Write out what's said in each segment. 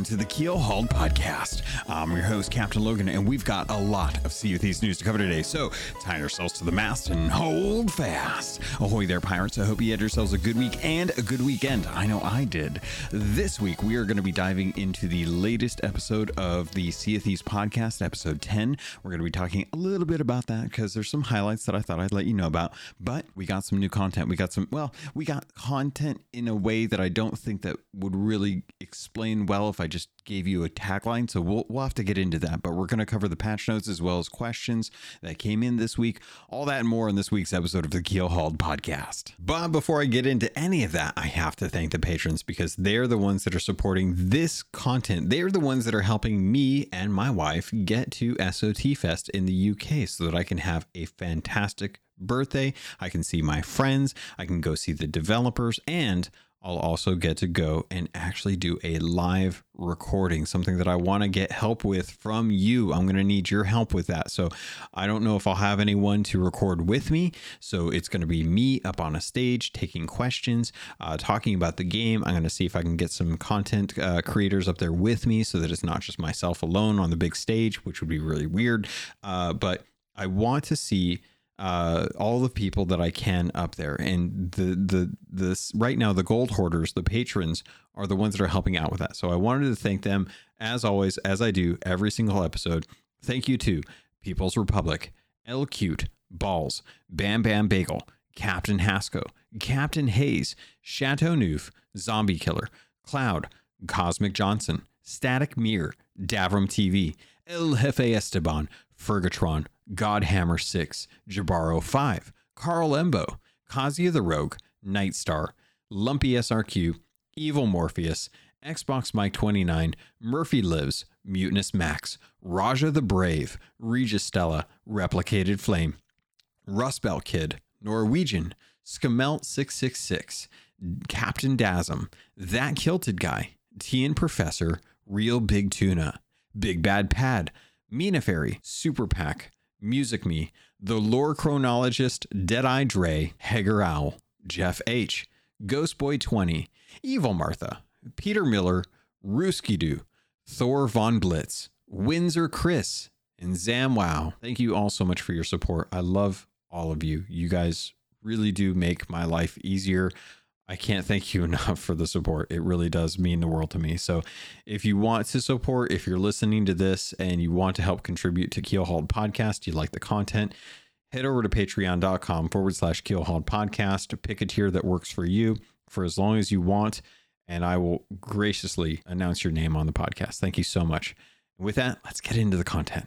welcome to the Keel Hauled Podcast. I'm your host, Captain Logan, and we've got a lot of Sea of Thieves news to cover today. So, tie yourselves to the mast and hold fast. Ahoy there, pirates. I hope you had yourselves a good week and a good weekend. I know I did. This week, we are going to be diving into the latest episode of the Sea of Thieves podcast, episode 10. We're going to be talking a little bit about that because there's some highlights that I thought I'd let you know about. But we got some new content. We got some, well, we got content in a way that I don't think that would really explain well if I just gave you a tagline. So we'll, we'll have to get into that. But we're going to cover the patch notes as well as questions that came in this week. All that and more in this week's episode of the Keel Hauled podcast. But before I get into any of that, I have to thank the patrons because they're the ones that are supporting this content. They're the ones that are helping me and my wife get to SOT Fest in the UK so that I can have a fantastic birthday. I can see my friends, I can go see the developers, and I'll also get to go and actually do a live recording, something that I want to get help with from you. I'm going to need your help with that. So I don't know if I'll have anyone to record with me. So it's going to be me up on a stage taking questions, uh, talking about the game. I'm going to see if I can get some content uh, creators up there with me so that it's not just myself alone on the big stage, which would be really weird. Uh, but I want to see uh, all the people that I can up there. And the the this right now the gold hoarders, the patrons, are the ones that are helping out with that. So I wanted to thank them as always, as I do every single episode. Thank you to People's Republic, El Cute, Balls, Bam Bam Bagel, Captain Hasco, Captain Hayes, Chateau Neuf, Zombie Killer, Cloud, Cosmic Johnson, Static Mirror, Davram TV, El Jefe Esteban, Fergatron, Godhammer 6, Jabaro 5, Carl Embo, Kazia the Rogue, Nightstar, Lumpy SRQ, Evil Morpheus, Xbox Mike 29, Murphy Lives, Mutinous Max, Raja the Brave, Regis Stella, Replicated Flame, Rustbelt Kid, Norwegian, Skamelt 666, Captain Dasm, That Kilted Guy, Tian Professor, Real Big Tuna, Big Bad Pad, Mina Fairy, Super Pack, Music Me, The Lore Chronologist, Deadeye Dre, Hager Owl, Jeff H., Ghost Boy 20, Evil Martha, Peter Miller, Ruski Doo, Thor Von Blitz, Windsor Chris, and Zamwow. Thank you all so much for your support. I love all of you. You guys really do make my life easier. I can't thank you enough for the support. It really does mean the world to me. So, if you want to support, if you're listening to this and you want to help contribute to Keelhauled Podcast, you like the content, head over to patreon.com forward slash Keelhauled Podcast. Pick a tier that works for you for as long as you want, and I will graciously announce your name on the podcast. Thank you so much. With that, let's get into the content.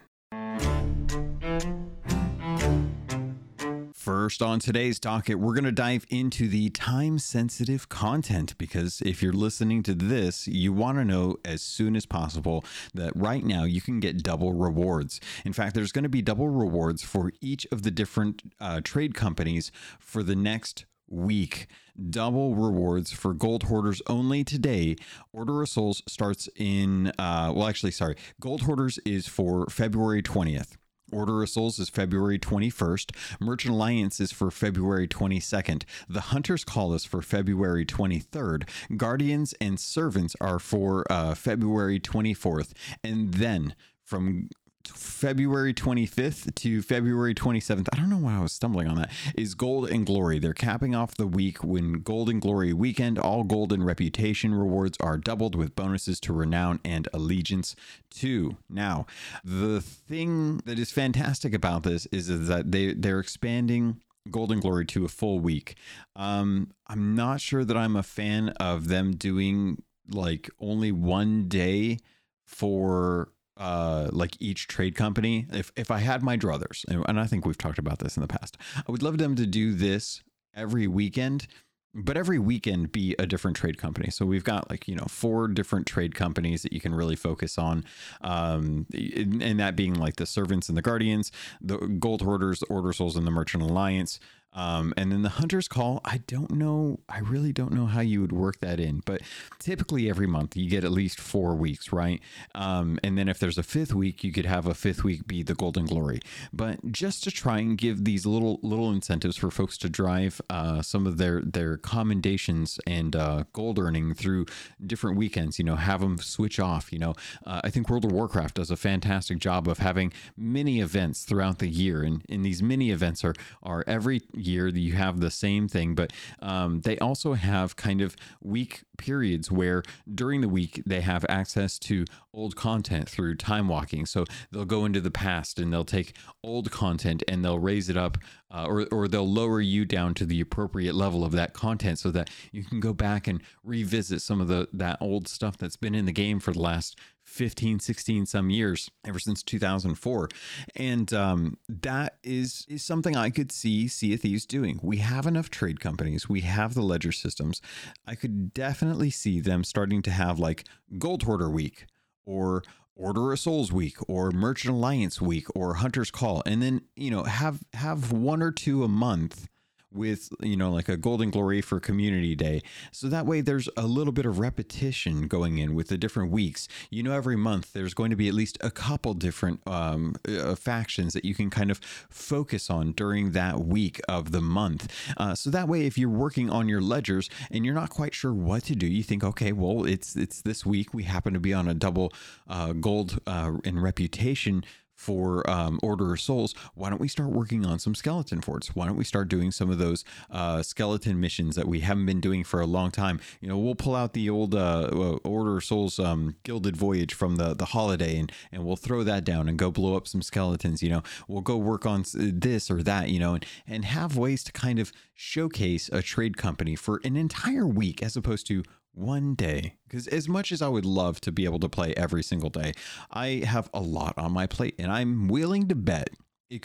First, on today's docket, we're going to dive into the time sensitive content because if you're listening to this, you want to know as soon as possible that right now you can get double rewards. In fact, there's going to be double rewards for each of the different uh, trade companies for the next week. Double rewards for gold hoarders only today. Order of Souls starts in, uh, well, actually, sorry, gold hoarders is for February 20th. Order of Souls is February 21st. Merchant Alliance is for February 22nd. The Hunter's Call is for February 23rd. Guardians and Servants are for uh, February 24th. And then from February 25th to February 27th. I don't know why I was stumbling on that. Is Gold and Glory. They're capping off the week when Gold and Glory weekend. All Gold and Reputation rewards are doubled with bonuses to Renown and Allegiance too. Now, the thing that is fantastic about this is, is that they they're expanding Golden Glory to a full week. Um, I'm not sure that I'm a fan of them doing like only one day for uh like each trade company if if i had my druthers and, and i think we've talked about this in the past i would love them to do this every weekend but every weekend be a different trade company. So we've got like you know four different trade companies that you can really focus on um and that being like the servants and the guardians the gold hoarders the order souls and the merchant alliance Um, and then the hunter's call, I don't know, I really don't know how you would work that in, but typically every month you get at least four weeks, right? Um, and then if there's a fifth week, you could have a fifth week be the Golden Glory. But just to try and give these little little incentives for folks to drive uh, some of their their commendations and uh, gold earning through different weekends, you know, have them switch off. You know, uh, I think World of Warcraft does a fantastic job of having many events throughout the year, and in these mini events are are every year that you have the same thing, but um, they also have kind of week periods where during the week they have access to old content through time walking. So they'll go into the past and they'll take old content and they'll raise it up uh, or, or they'll lower you down to the appropriate level of that content so that you can go back and revisit some of the that old stuff that's been in the game for the last 15 16 some years ever since 2004 and um, that is is something i could see sea of thieves doing. We have enough trade companies. We have the ledger systems. I could definitely see them starting to have like gold hoarder week or Order of Souls week or Merchant Alliance week or Hunter's Call. And then you know have have one or two a month with you know like a golden glory for community day. So that way there's a little bit of repetition going in with the different weeks. You know every month there's going to be at least a couple different um, uh, factions that you can kind of focus on during that week of the month. Uh, so that way if you're working on your ledgers and you're not quite sure what to do you think okay well it's it's this week. We happen to be on a double uh, gold uh, in reputation for um, Order of Souls, why don't we start working on some skeleton forts? Why don't we start doing some of those uh, skeleton missions that we haven't been doing for a long time? You know, we'll pull out the old uh, uh, Order of Souls um, Gilded Voyage from the the holiday, and and we'll throw that down and go blow up some skeletons. You know, we'll go work on this or that. You know, and and have ways to kind of showcase a trade company for an entire week as opposed to one day because as much as i would love to be able to play every single day i have a lot on my plate and i'm willing to bet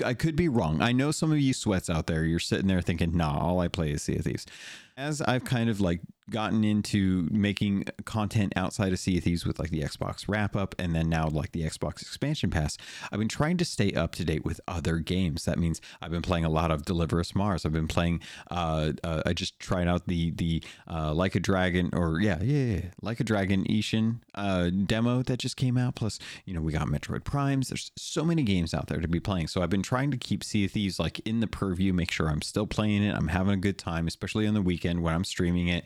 I could be wrong. I know some of you sweats out there. You're sitting there thinking, "Nah, all I play is Sea of Thieves." As I've kind of like gotten into making content outside of Sea of Thieves with like the Xbox wrap up and then now like the Xbox expansion pass, I've been trying to stay up to date with other games. That means I've been playing a lot of Deliver Us Mars. I've been playing. Uh, uh, I just tried out the the uh, Like a Dragon or yeah yeah, yeah Like a Dragon Ishin uh, demo that just came out. Plus you know we got Metroid Primes. There's so many games out there to be playing. So I've been trying to keep Sea of Thieves like in the purview. Make sure I'm still playing it. I'm having a good time, especially on the weekend when I'm streaming it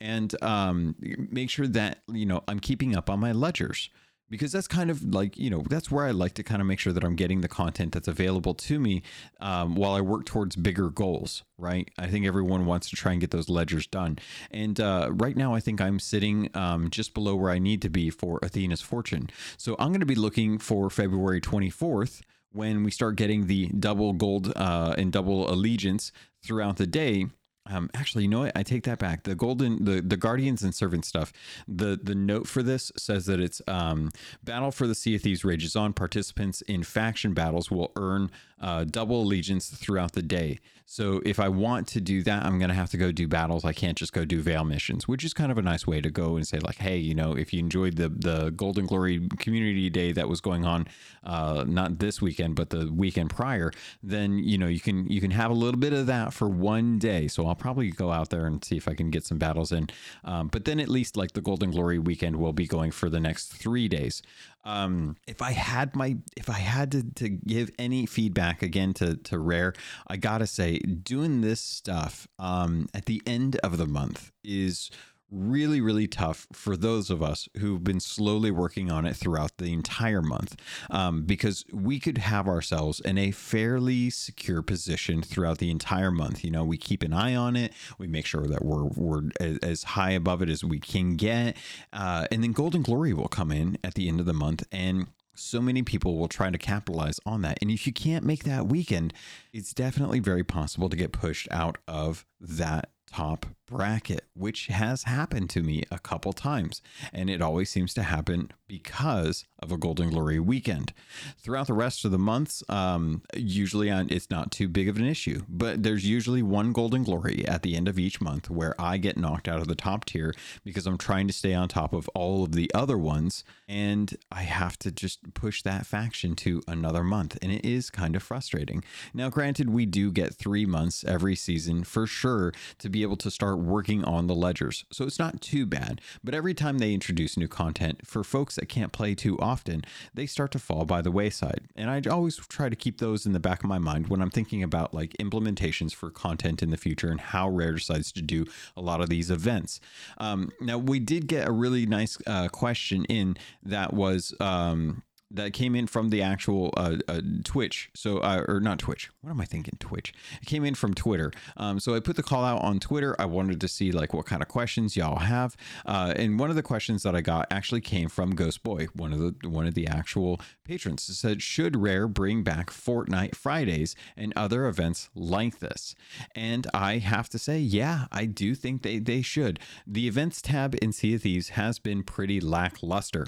and um, make sure that you know I'm keeping up on my ledgers because that's kind of like you know that's where I like to kind of make sure that I'm getting the content that's available to me um, while I work towards bigger goals. Right? I think everyone wants to try and get those ledgers done, and uh, right now I think I'm sitting um, just below where I need to be for Athena's Fortune. So I'm going to be looking for February 24th when we start getting the double gold uh, and double allegiance throughout the day um, actually, you know what? I take that back. The golden, the the guardians and servant stuff. The the note for this says that it's um, battle for the Sea of Thieves rages on. Participants in faction battles will earn uh, double allegiance throughout the day. So if I want to do that, I'm going to have to go do battles. I can't just go do veil missions, which is kind of a nice way to go and say like, hey, you know, if you enjoyed the the Golden Glory Community Day that was going on, uh, not this weekend but the weekend prior, then you know you can you can have a little bit of that for one day. So I'll probably go out there and see if I can get some battles in. Um, but then at least like the Golden Glory weekend will be going for the next three days. Um, if I had my, if I had to, to give any feedback again to, to Rare, I gotta say, doing this stuff um, at the end of the month is really, really tough for those of us who've been slowly working on it throughout the entire month um, because we could have ourselves in a fairly secure position throughout the entire month. You know, we keep an eye on it, we make sure that we're, we're as high above it as we can get. Uh, and then Golden Glory will come in at the end of the month and so many people will try to capitalize on that. And if you can't make that weekend, it's definitely very possible to get pushed out of that top bracket, which has happened to me a couple times. And it always seems to happen because of a Golden Glory weekend. Throughout the rest of the months, um, usually it's not too big of an issue, but there's usually one Golden Glory at the end of each month where I get knocked out of the top tier because I'm trying to stay on top of all of the other ones. And I have to just push that faction to another month. And it is kind of frustrating. Now, granted, we do get three months every season for sure to be able to start working on the ledgers. So it's not too bad. But every time they introduce new content for folks that can't play too often, they start to fall by the wayside. And I always try to keep those in the back of my mind when I'm thinking about like implementations for content in the future and how Rare decides to do a lot of these events. Um, now, we did get a really nice uh, question in that was. Um, that came in from the actual uh, uh, Twitch. So, uh, or not Twitch. What am I thinking? Twitch. It came in from Twitter. Um, so I put the call out on Twitter. I wanted to see like what kind of questions y'all have. Uh, and one of the questions that I got actually came from Ghost Boy, one of the one of the actual patrons. It said, "Should Rare bring back Fortnite Fridays and other events like this?" And I have to say, yeah, I do think they they should. The events tab in Sea of Thieves has been pretty lackluster.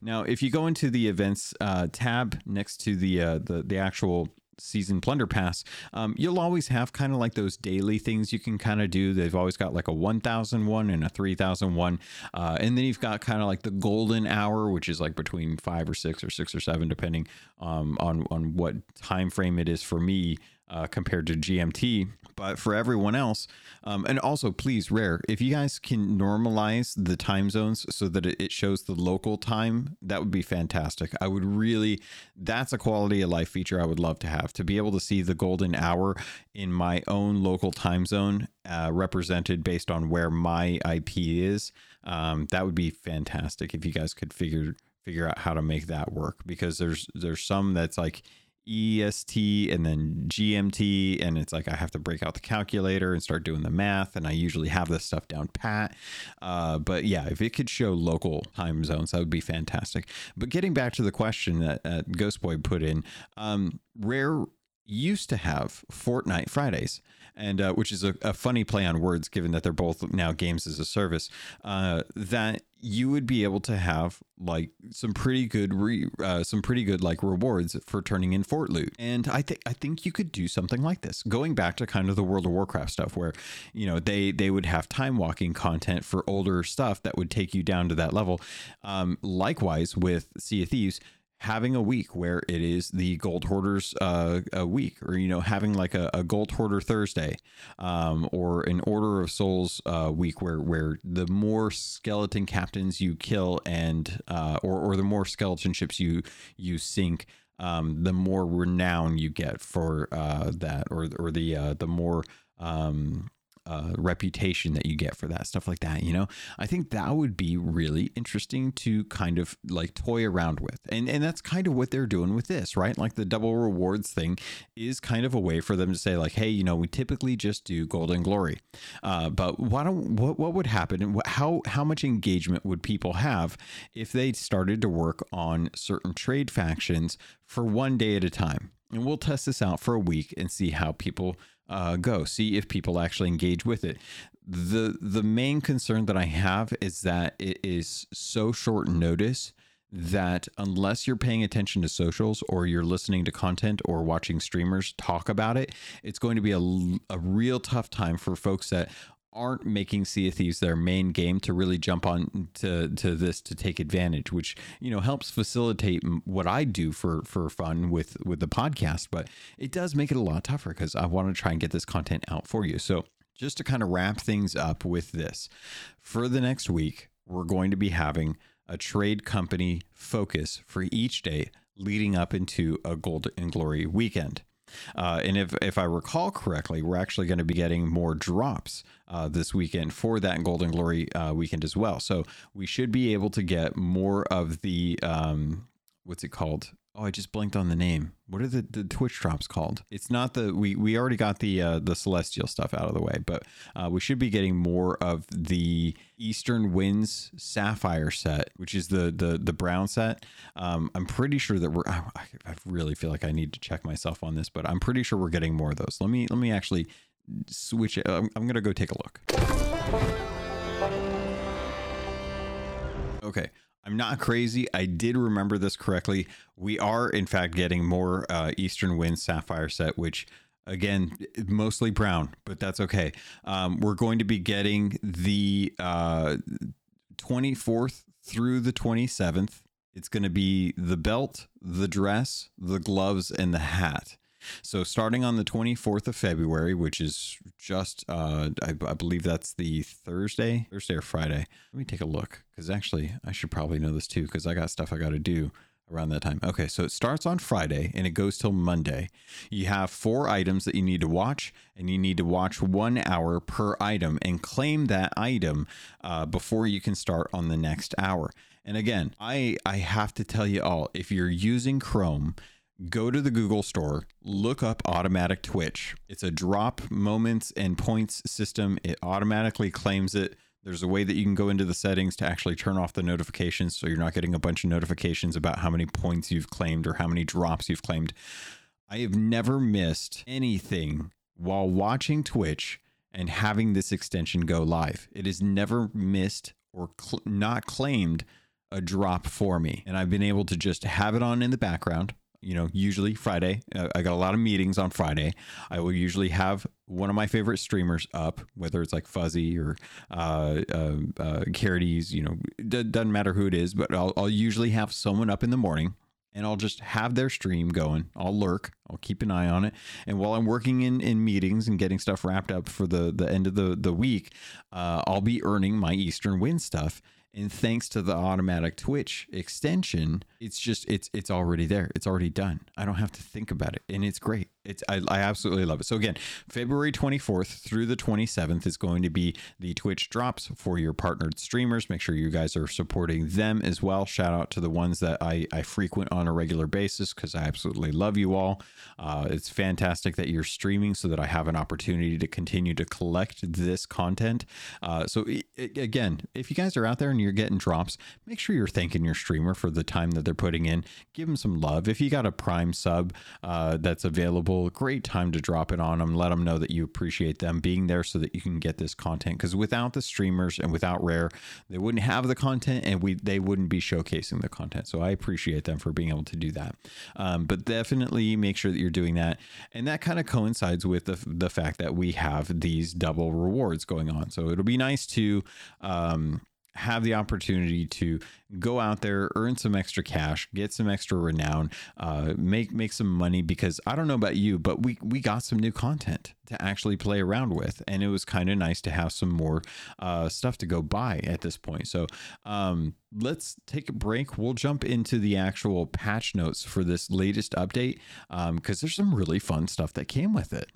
Now, if you go into the events uh, tab next to the uh, the the actual season plunder pass um, you'll always have kind of like those daily things you can kind of do they've always got like a 1001 and a 3001 uh, and then you've got kind of like the golden hour which is like between five or six or six or seven depending um, on on what time frame it is for me uh, compared to GMT. But for everyone else, um, and also please, rare, if you guys can normalize the time zones so that it shows the local time, that would be fantastic. I would really, that's a quality of life feature I would love to have to be able to see the golden hour in my own local time zone uh, represented based on where my IP is. Um, that would be fantastic if you guys could figure figure out how to make that work because there's there's some that's like EST and then GMT. And it's like I have to break out the calculator and start doing the math. And I usually have this stuff down pat. Uh, but yeah, if it could show local time zones, that would be fantastic. But getting back to the question that, Ghost Boy put in, um, Rare used to have Fortnite Fridays and uh, which is a, a, funny play on words, given that they're both now games as a service. Uh, that you would be able to have like some pretty good re, uh, some pretty good like rewards for turning in fort loot and i think i think you could do something like this going back to kind of the world of warcraft stuff where you know they they would have time walking content for older stuff that would take you down to that level um, likewise with sea of thieves having a week where it is the gold hoarders uh, a week or you know having like a, a gold hoarder thursday um, or an order of souls uh, week where where the more skeleton captains you kill and uh, or, or the more skeleton ships you you sink um, the more renown you get for uh, that or or the uh, the more um, uh, reputation that you get for that stuff like that you know? I think that would be really interesting to kind of like toy around with. And and that's kind of what they're doing with this right? Like the double rewards thing is kind of a way for them to say like hey you know we typically just do golden glory. Uh, but why don't what, what would happen and how how much engagement would people have if they started to work on certain trade factions for one day at a time? And we'll test this out for a week and see how people uh, go. See if people actually engage with it. the The main concern that I have is that it is so short notice that unless you're paying attention to socials or you're listening to content or watching streamers talk about it, it's going to be a, a real tough time for folks that aren't making Sea of Thieves their main game to really jump on to, to this to take advantage, which you know helps facilitate what I do for for fun with with the podcast. But it does make it a lot tougher because I want to try and get this content out for you. So just to kind of wrap things up with this, for the next week, we're going to be having a trade company focus for each day leading up into a Gold and Glory weekend. Uh, and if, if I recall correctly, we're actually going to be getting more drops uh, this weekend for that Golden Glory uh, weekend as well. So we should be able to get more of the, um, what's it called? Oh, I just blinked on the name. What are the, the Twitch drops called? It's not the we we already got the uh, the celestial stuff out of the way, but uh, we should be getting more of the Eastern Winds Sapphire set, which is the the the brown set. Um, I'm pretty sure that we're. I, I really feel like I need to check myself on this, but I'm pretty sure we're getting more of those. Let me let me actually switch it. I'm, I'm gonna go take a look. Okay. I'm not crazy. I did remember this correctly. We are, in fact, getting more uh, Eastern Wind Sapphire set, which, again, mostly brown, but that's okay. Um, we're going to be getting the uh, 24th through the 27th. It's going to be the belt, the dress, the gloves, and the hat. So starting on the 24th of February, which is just, uh, I, I believe that's the Thursday, Thursday or Friday. Let me take a look because actually I should probably know this too because I got stuff I got to do around that time. Okay, so it starts on Friday and it goes till Monday. You have four items that you need to watch, and you need to watch one hour per item and claim that item uh, before you can start on the next hour. And again, I I have to tell you all, if you're using Chrome go to the Google store, look up automatic Twitch. It's a drop moments and points system. It automatically claims it. There's a way that you can go into the settings to actually turn off the notifications so you're not getting a bunch of notifications about how many points you've claimed or how many drops you've claimed. I have never missed anything while watching Twitch and having this extension go live. It has never missed or cl- not claimed a drop for me. And I've been able to just have it on in the background you know, usually Friday. Uh, I got a lot of meetings on Friday. I will usually have one of my favorite streamers up, whether it's like Fuzzy or uh, uh, uh Carities, You know, d- doesn't matter who it is, but I'll, I'll usually have someone up in the morning and I'll just have their stream going. I'll lurk. I'll keep an eye on it. And while I'm working in, in meetings and getting stuff wrapped up for the, the end of the, the week, uh, I'll be earning my Eastern Wind stuff and thanks to the automatic twitch extension it's just it's it's already there. It's already done. I don't have to think about it. And it's great it's I, I absolutely love it. So again february 24th through the 27th is going to be the twitch drops for your partnered streamers. Make sure you guys are supporting them as well. Shout out to the ones that i i frequent on a regular basis because i absolutely love you all. Uh, it's fantastic that you're streaming so that i have an opportunity to continue to collect this content. Uh, so it, again if you guys are out there and you're getting drops make sure you're thanking your streamer for the time that they're putting in. Give them some love. If you got a prime sub uh, that's available Great time to drop it on them. Let them know that you appreciate them being there so that you can get this content. Because without the streamers and without Rare, they wouldn't have the content and we they wouldn't be showcasing the content. So I appreciate them for being able to do that. Um, but definitely make sure that you're doing that. And that kind of coincides with the, the fact that we have these double rewards going on. So it'll be nice to um, have the opportunity to go out there, earn some extra cash, get some extra renown, uh, make make some money. Because I don't know about you, but we we got some new content to actually play around with, and it was kind of nice to have some more uh, stuff to go buy at this point. So um, let's take a break. We'll jump into the actual patch notes for this latest update Um, because um, there's some really fun stuff that came with it.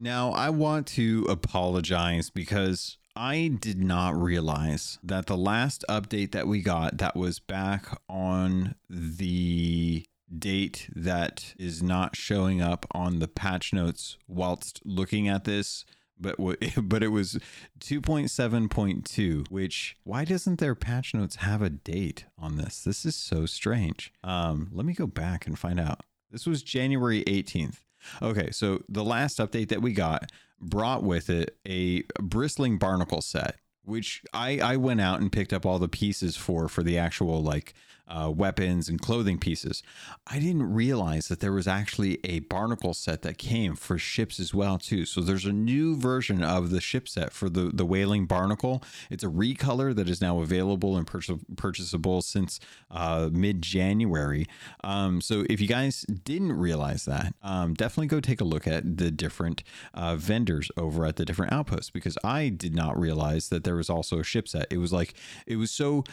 Now, I want to apologize because I did not realize that the last update that we got that was back on the date that is not showing up on the patch notes whilst looking at this but but it was 2.7.2 which why doesn't their patch notes have a date on this? This is so strange. Um let me go back and find out. This was January 18th Okay, so the last update that we got brought with it a bristling barnacle set, which I I went out and picked up all the pieces for for the actual like uh, weapons and clothing pieces. I didn't realize that there was actually a barnacle set that came for ships as well too. So there's a new version of the ship set for the the whaling barnacle. It's a recolor that is now available and purchasable since uh, mid January. Um, so if you guys didn't realize that, um, definitely go take a look at the different uh, vendors over at the different outposts because I did not realize that there was also a ship set. It was like it was so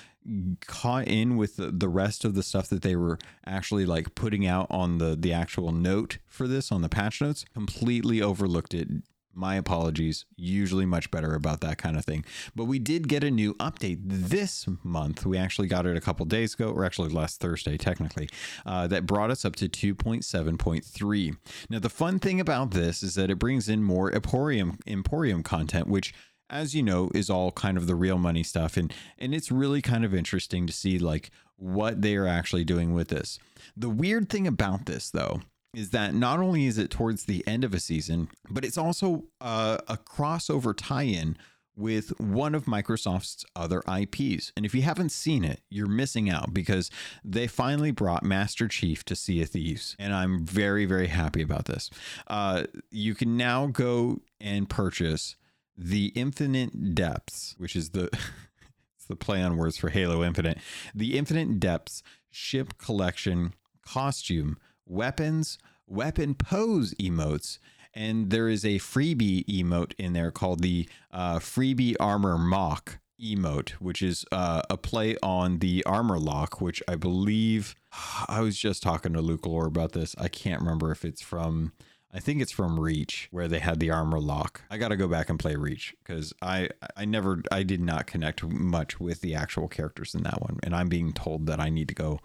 caught in with the, rest of the stuff that they were actually like putting out on the the actual note for this on the patch notes completely overlooked it. My apologies. Usually much better about that kind of thing. But we did get a new update this month. We actually got it a couple days ago or actually last thursday technically uh, that brought us up to 2.7.3 now the fun thing about this is that it brings in more emporium emporium content which as you know, is all kind of the real money stuff. And and it's really kind of interesting to see like what they are actually doing with this. The weird thing about this though is that not only is it towards the end of a season, but it's also uh, a crossover tie-in with one of Microsoft's other IPs. And if you haven't seen it, you're missing out because they finally brought Master Chief to Sea of Thieves. And I'm very, very happy about this. Uh, you can now go and purchase the Infinite Depths, which is the. it's the play on words for Halo Infinite. The Infinite Depths ship collection costume, weapons, weapon pose emotes, and there is a freebie emote in there called the uh, freebie armor mock emote, which is uh, a play on the armor lock, which I believe I was just talking to Luke Lore about this. I can't remember if it's from. I think it's from Reach where they had the armor lock. I got to go back and play Reach because I I never I did not connect much with the actual characters in that one, and I'm being told that I need to go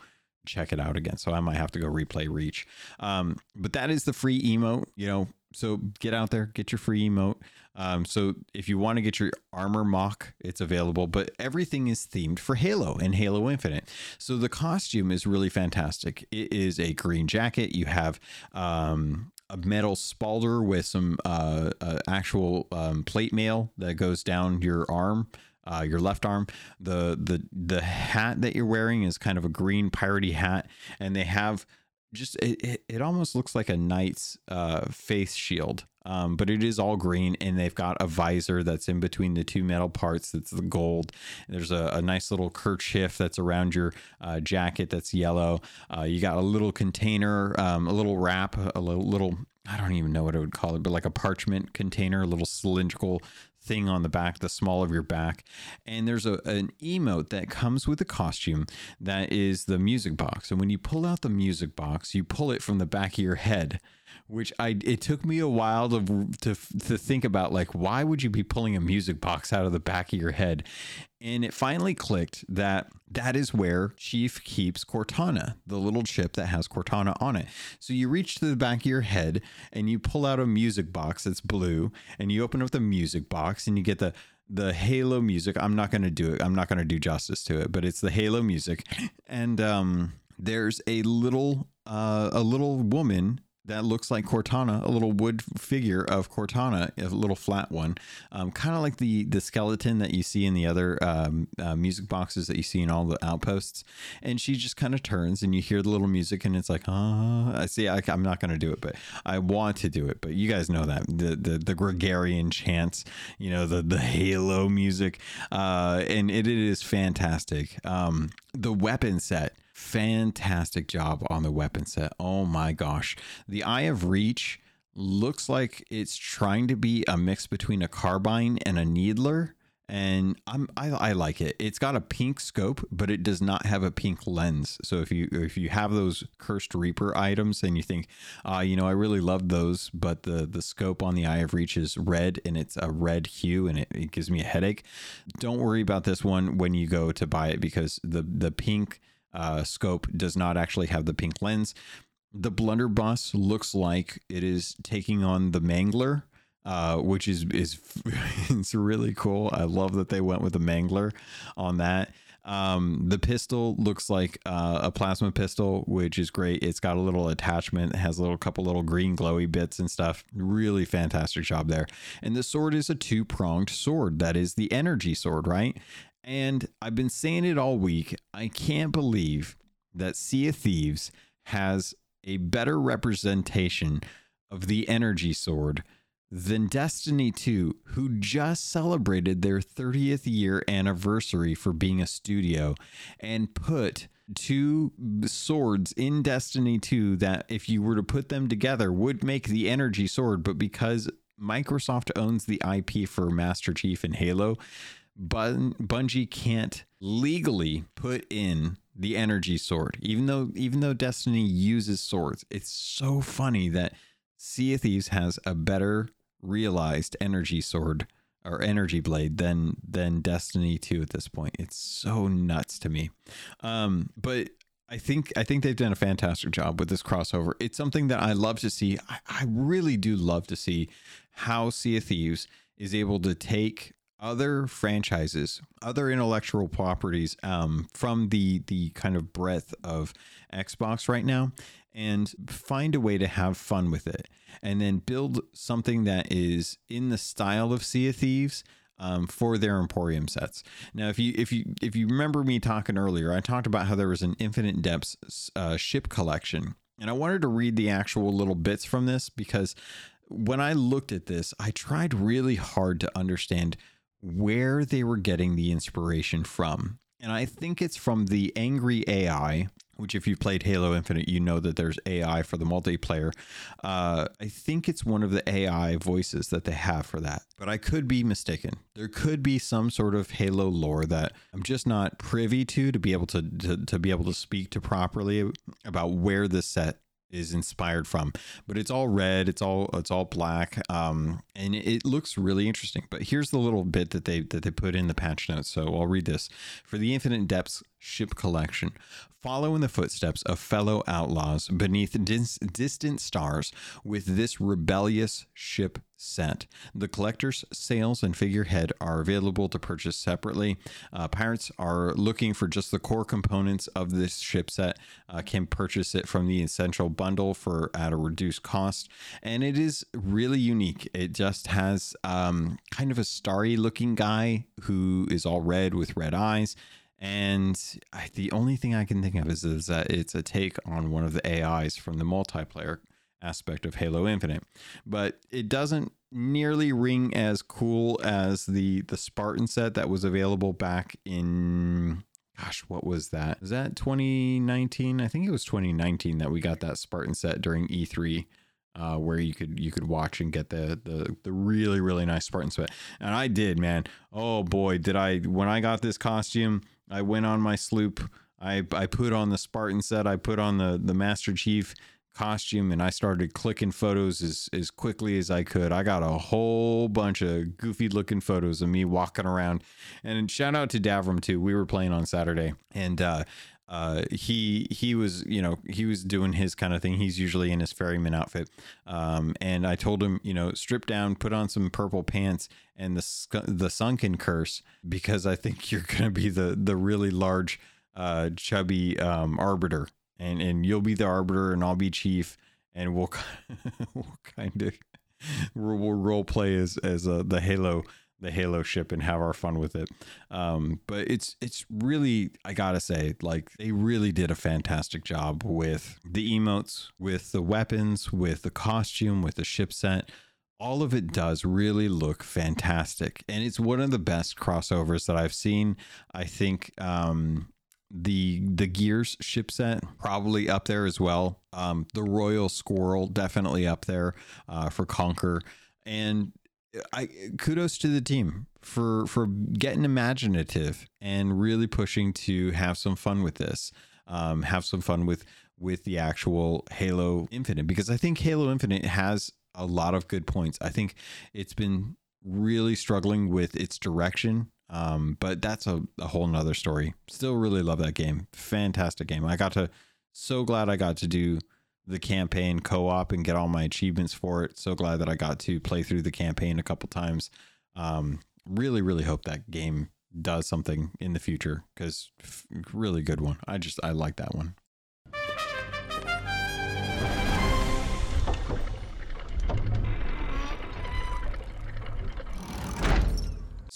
check it out again. So I might have to go replay Reach. Um, but that is the free emote. You know, so get out there, get your free emote. Um, so if you want to get your armor mock, it's available, but everything is themed for Halo and Halo Infinite. So the costume is really fantastic. It is a green jacket. You have um, a metal spaulder with some uh, uh, actual um, plate mail that goes down your arm. Uh, your left arm. The the the hat that you're wearing is kind of a green piratey hat, and they have just it, it, almost looks like a knight's uh, face shield um, but it is all green and they've got a visor that's in between the two metal parts that's the gold. There's a, a nice little kerchief that's around your uh, jacket that's yellow. Uh, you got a little container um, a little wrap a little, little I don't even know what I would call it, but like a parchment container, a little cylindrical thing on the back, the small of your back. And there's a, an emote that comes with the costume that is the music box. And when you pull out the music box, you pull it from the back of your head which I it took me a while to to to think about like why would you be pulling a music box out of the back of your head and it finally clicked that that is where Chief keeps Cortana, the little chip that has Cortana on it. So you reach to the back of your head and you pull out a music box that's blue and you open up the music box and you get the the Halo music. I'm not going to do it. I'm not going to do justice to it, but it's the Halo music. And um there's a little uh, a little woman that looks like Cortana, a little wood figure of Cortana, a little flat one, um, kind of like the the skeleton that you see in the other um, uh, music boxes that you see in all the outposts. And she just kind of turns, and you hear the little music, and it's like, ah, I see. I, am not going to do it, but I want to do it. But you guys know that the the, the chants, you know, the the Halo music, uh, and it, it is fantastic. Um, the weapon set fantastic job on the weapon set. Oh my gosh. The Eye of Reach looks like it's trying to be a mix between a carbine and a needler and I'm I, I, like it. It's got a pink scope, but it does not have a pink lens. So if you if you have those cursed reaper items and you think, uh, you know, I really love those, but the the scope on the Eye of Reach is red and it's a red hue and it, it gives me a headache. Don't worry about this one when you go to buy it because the the pink uh, scope does not actually have the pink lens. The blunderbuss looks like it is taking on the mangler, uh, which is is it's really cool. I love that they went with the mangler on that. Um, the pistol looks like uh, a plasma pistol, which is great. It's got a little attachment, has a little couple little green glowy bits and stuff. Really fantastic job there. And the sword is a two pronged sword. That is the energy sword, right? And I've been saying it all week. I can't believe that Sea of Thieves has a better representation of the energy sword than Destiny 2, who just celebrated their 30th year anniversary for being a studio and put two swords in Destiny 2 that, if you were to put them together, would make the energy sword. But because Microsoft owns the IP for Master Chief and Halo, Bun- Bungie can't legally put in the energy sword, even though even though Destiny uses swords. It's so funny that Sea of Thieves has a better realized energy sword or energy blade than than Destiny 2 at this point. It's so nuts to me. Um, but I think I think they've done a fantastic job with this crossover. It's something that I love to see. I, I really do love to see how Sea of Thieves is able to take other franchises, other intellectual properties um, from the the kind of breadth of Xbox right now, and find a way to have fun with it, and then build something that is in the style of Sea of Thieves. Um, for their Emporium sets. Now, if you if you if you remember me talking earlier, I talked about how there was an Infinite Depths uh, ship collection, and I wanted to read the actual little bits from this because when I looked at this, I tried really hard to understand where they were getting the inspiration from. And I think it's from the angry AI, which, if you've played Halo Infinite, you know that there's AI for the multiplayer. Uh, I think it's one of the AI voices that they have for that, but I could be mistaken. There could be some sort of Halo lore that I'm just not privy to to be able to, to, to be able to speak to properly about where this set is inspired from. But it's all red it's all it's all black um, and it looks really interesting. But here's the little bit that they that they put in the patch notes. So i'll read this. For the infinite depths ship collection follow in the footsteps of fellow outlaws beneath dis- distant stars with this rebellious ship set. The collector's sails and figurehead are available to purchase separately. Uh, pirates are looking for just the core components of this ship set, uh, can purchase it from the essential bundle for at a reduced cost, and it is really unique. It just has um, kind of a starry looking guy who is all red with red eyes and I, the only thing I can think of is, is that it's a take on one of the AIs from the multiplayer aspect of Halo Infinite, but it doesn't nearly ring as cool as the the Spartan set that was available back in gosh, what was that? Was that 2019? I think it was 2019 that we got that Spartan set during E3. Uh, where you could you could watch and get the the the really really nice Spartan set, and I did, man. Oh boy, did I when I got this costume, I went on my sloop. I, I put on the Spartan set. I put on the, the Master Chief costume and I started clicking photos as, as quickly as I could. I got a whole bunch of goofy looking photos of me walking around. And shout out to Davram too. We were playing on Saturday and uh, uh, he he was you know he was doing his kind of thing. He's usually in his ferryman outfit, um, and I told him you know strip down, put on some purple pants and the the sunken curse because I think you're gonna be the the really large, uh, chubby um, arbiter, and and you'll be the arbiter, and I'll be chief, and we'll we'll kind of we'll role play as as uh, the Halo the Halo ship and have our fun with it. Um, but it's it's really I gotta say, like they really did a fantastic job with the emotes, with the weapons, with the costume, with the ship set. All of it does really look fantastic, and it's one of the best crossovers that I've seen. I think um, the the Gears ship set probably up there as well. Um, the Royal Squirrel definitely up there uh, for Conker, and I kudos to the team for for getting imaginative and really pushing to have some fun with this. Um, have some fun with with the actual Halo Infinite because I think Halo Infinite has a lot of good points. I think it's been really struggling with its direction. Um, but that's a, a whole nother story. Still really love that game. Fantastic game. I got to so glad I got to do the campaign co-op and get all my achievements for it. So glad that I got to play through the campaign a couple times. Um, really, really hope that game does something in the future because really good one. I just I like that one.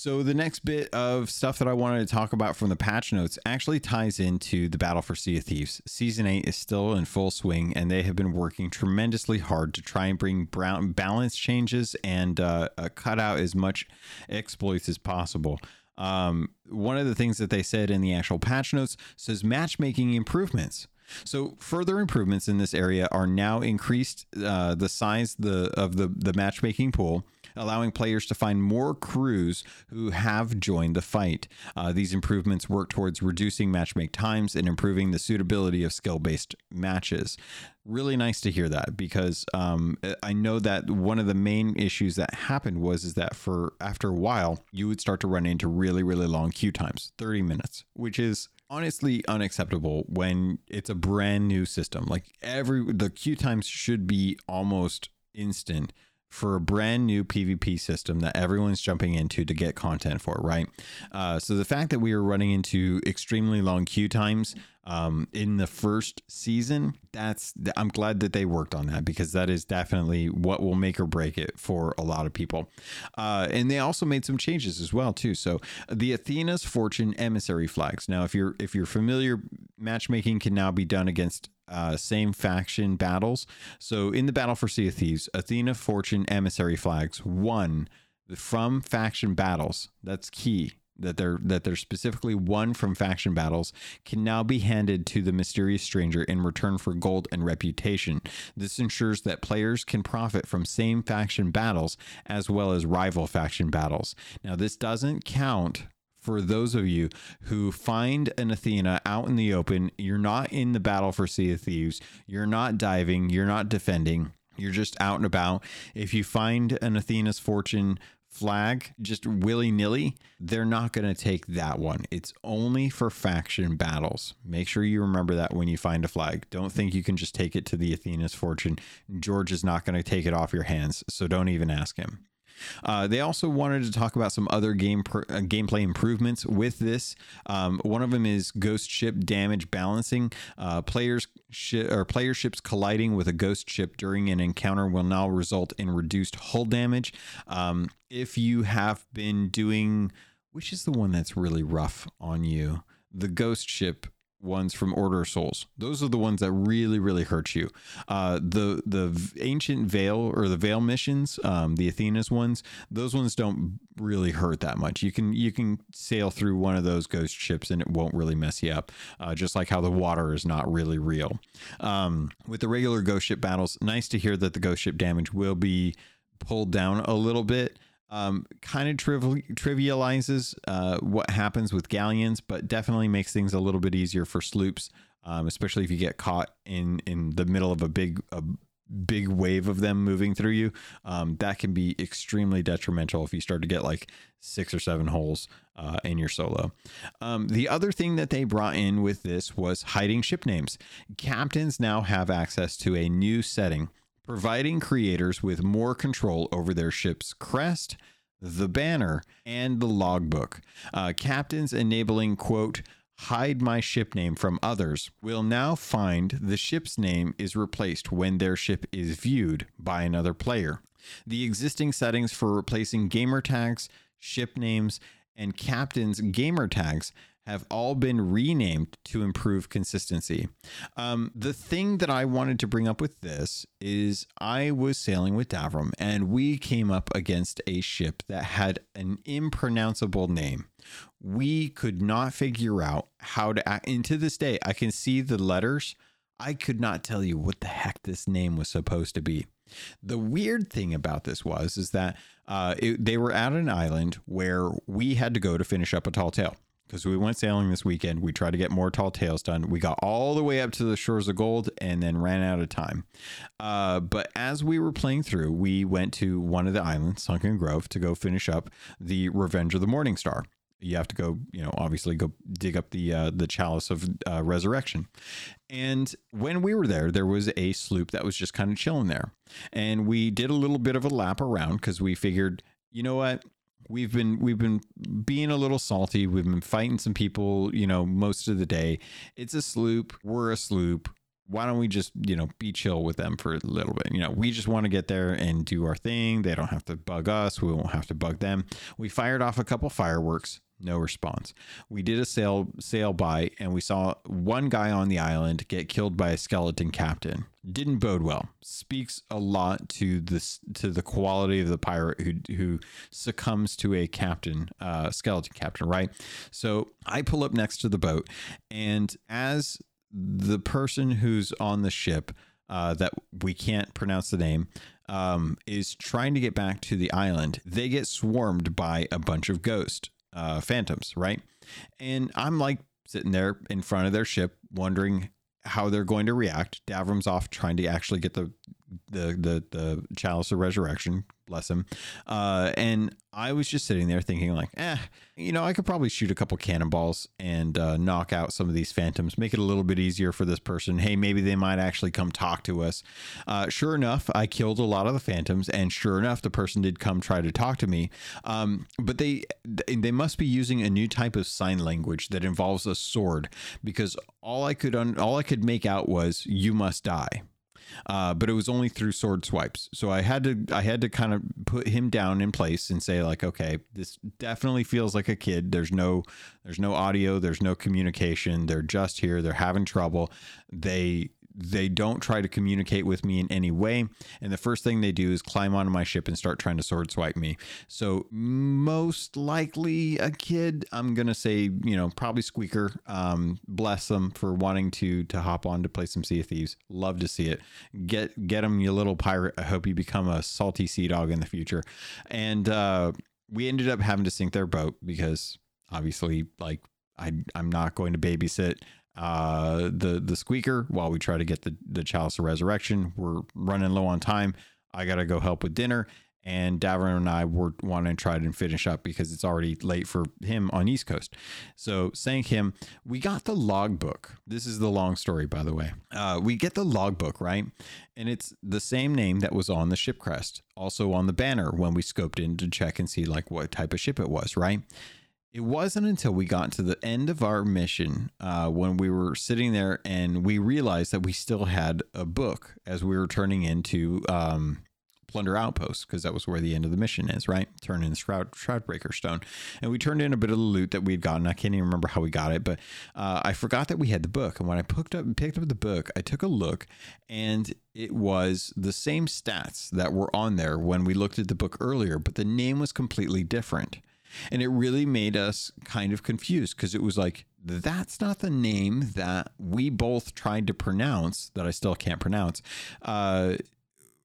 So the next bit of stuff that I wanted to talk about from the patch notes actually ties into the Battle for Sea of Thieves. Season 8 is still in full swing and they have been working tremendously hard to try and bring brown balance changes and uh, cut out as much exploits as possible. Um, one of the things that they said in the actual patch notes says matchmaking improvements. So further improvements in this area are now increased uh, the size the of the the matchmaking pool allowing players to find more crews who have joined the fight. Uh, these improvements work towards reducing matchmake times and improving the suitability of skill based matches. Really nice to hear that because um, I know that one of the main issues that happened was is that for after a while you would start to run into really really long queue times, 30 minutes, which is honestly unacceptable when it's a brand new system. Like every the queue times should be almost instant for a brand new PvP system that everyone's jumping into to get content for, right? Uh, so the fact that we are running into extremely long queue times um, in the first season, that's I'm glad that they worked on that because that is definitely what will make or break it for a lot of people. Uh, and they also made some changes as well too. So the Athena's Fortune emissary flags. Now, if you're if you're familiar, matchmaking can now be done against uh, same faction battles. So in the battle for Sea of Thieves, Athena Fortune emissary flags won from faction battles. That's key that they're that they're specifically won from faction battles can now be handed to the mysterious stranger in return for gold and reputation. This ensures that players can profit from same faction battles as well as rival faction battles. Now this doesn't count for those of you who find an Athena out in the open, you're not in the battle for Sea of Thieves, you're not diving, you're not defending, you're just out and about. If you find an Athena's Fortune flag just willy nilly, they're not going to take that one. It's only for faction battles. Make sure you remember that when you find a flag. Don't think you can just take it to the Athena's Fortune. George is not going to take it off your hands, so don't even ask him. Uh, they also wanted to talk about some other game uh, gameplay improvements with this. Um, one of them is ghost ship damage balancing. Uh, players or player ships colliding with a ghost ship during an encounter will now result in reduced hull damage. Um, if you have been doing, which is the one that's really rough on you, the ghost ship ones from Order of Souls. Those are the ones that really, really hurt you. Uh, the the ancient Veil or the Veil missions, um, the Athena's ones, those ones don't really hurt that much. You can you can sail through one of those ghost ships and it won't really mess you up. Uh, just like how the water is not really real. Um, with the regular ghost ship battles, nice to hear that the ghost ship damage will be pulled down a little bit um, kind of triv- trivializes uh, what happens with galleons, but definitely makes things a little bit easier for sloops, um, especially if you get caught in in the middle of a big a big wave of them moving through you. Um, that can be extremely detrimental if you start to get like six or seven holes uh, in your solo. Um, the other thing that they brought in with this was hiding ship names. Captains now have access to a new setting providing creators with more control over their ship's crest, the banner, and the logbook. Uh, captains enabling, quote, hide my ship name from others will now find the ship's name is replaced when their ship is viewed by another player. The existing settings for replacing gamer tags, ship names, and captain's gamer tags have all been renamed to improve consistency. Um, the thing that I wanted to bring up with this is I was sailing with Davram and we came up against a ship that had an impronounceable name. We could not figure out how to act. And to this day, I can see the letters. I could not tell you what the heck this name was supposed to be. The weird thing about this was is that uh, it, they were at an island where we had to go to finish up a tall tale because we went sailing this weekend. We tried to get more tall tales done. We got all the way up to the shores of gold and then ran out of time. Uh, but as we were playing through, we went to one of the islands, Sunken Grove, to go finish up the Revenge of the Morning Star. You have to go, you know, obviously go dig up the uh, the chalice of uh, resurrection. And when we were there, there was a sloop that was just kind of chilling there, and we did a little bit of a lap around because we figured, you know what, we've been we've been being a little salty. We've been fighting some people, you know, most of the day. It's a sloop. We're a sloop. Why don't we just, you know, be chill with them for a little bit? You know, we just want to get there and do our thing. They don't have to bug us. We won't have to bug them. We fired off a couple fireworks no response. We did a sail sail by and we saw one guy on the island get killed by a skeleton captain. Didn't bode well. Speaks a lot to this to the quality of the pirate who who succumbs to a captain, uh, skeleton captain, right? So I pull up next to the boat, and as the person who's on the ship uh, that we can't pronounce the name um, is trying to get back to the island, they get swarmed by a bunch of ghosts uh, phantoms, right? And I'm like sitting there in front of their ship, wondering how they're going to react. Davram's off trying to actually get the the the the chalice of resurrection bless him. Uh and i was just sitting there thinking like eh you know i could probably shoot a couple cannonballs and uh, knock out some of these phantoms make it a little bit easier for this person. Hey maybe they might actually come talk to us. Uh sure enough i killed a lot of the phantoms and sure enough the person did come try to talk to me. Um but they they must be using a new type of sign language that involves a sword because all i could un- all i could make out was you must die uh, but it was only through sword swipes. So I had to I had to kind of put him down in place and say like, okay, this definitely feels like a kid. There's no there's no audio, there's no communication. They're just here. They're having trouble. They they don't try to communicate with me in any way. And the first thing they do is climb onto my ship and start trying to sword swipe me. So, most likely a kid. I'm going to say, you know, probably Squeaker. Um, bless them for wanting to to hop on to play some Sea of Thieves. Love to see it. Get get them, you little pirate. I hope you become a salty sea dog in the future. And uh, we ended up having to sink their boat because obviously, like, I, I'm not going to babysit uh, the the squeaker while we try to get the the chalice of resurrection. We're running low on time. I gotta go help with dinner, and Davram and I were wanting to try and finish up because it's already late for him on East Coast. So sank him. We got the logbook. This is the long story, by the way. Uh, we get the logbook right, and it's the same name that was on the ship crest, also on the banner when we scoped in to check and see like what type of ship it was, right? It wasn't until we got to the end of our mission uh, when we were sitting there and we realized that we still had a book as we were turning into um, Plunder Outpost because that was where the end of the mission is, right? Turn in the Shroud, Shroudbreaker Stone. And we turned in a bit of the loot that we'd gotten. I can't even remember how we got it, but uh, I forgot that we had the book. And when I picked up, picked up the book, I took a look and it was the same stats that were on there when we looked at the book earlier, but the name was completely different. And it really made us kind of confused because it was like, that's not the name that we both tried to pronounce, that I still can't pronounce, uh,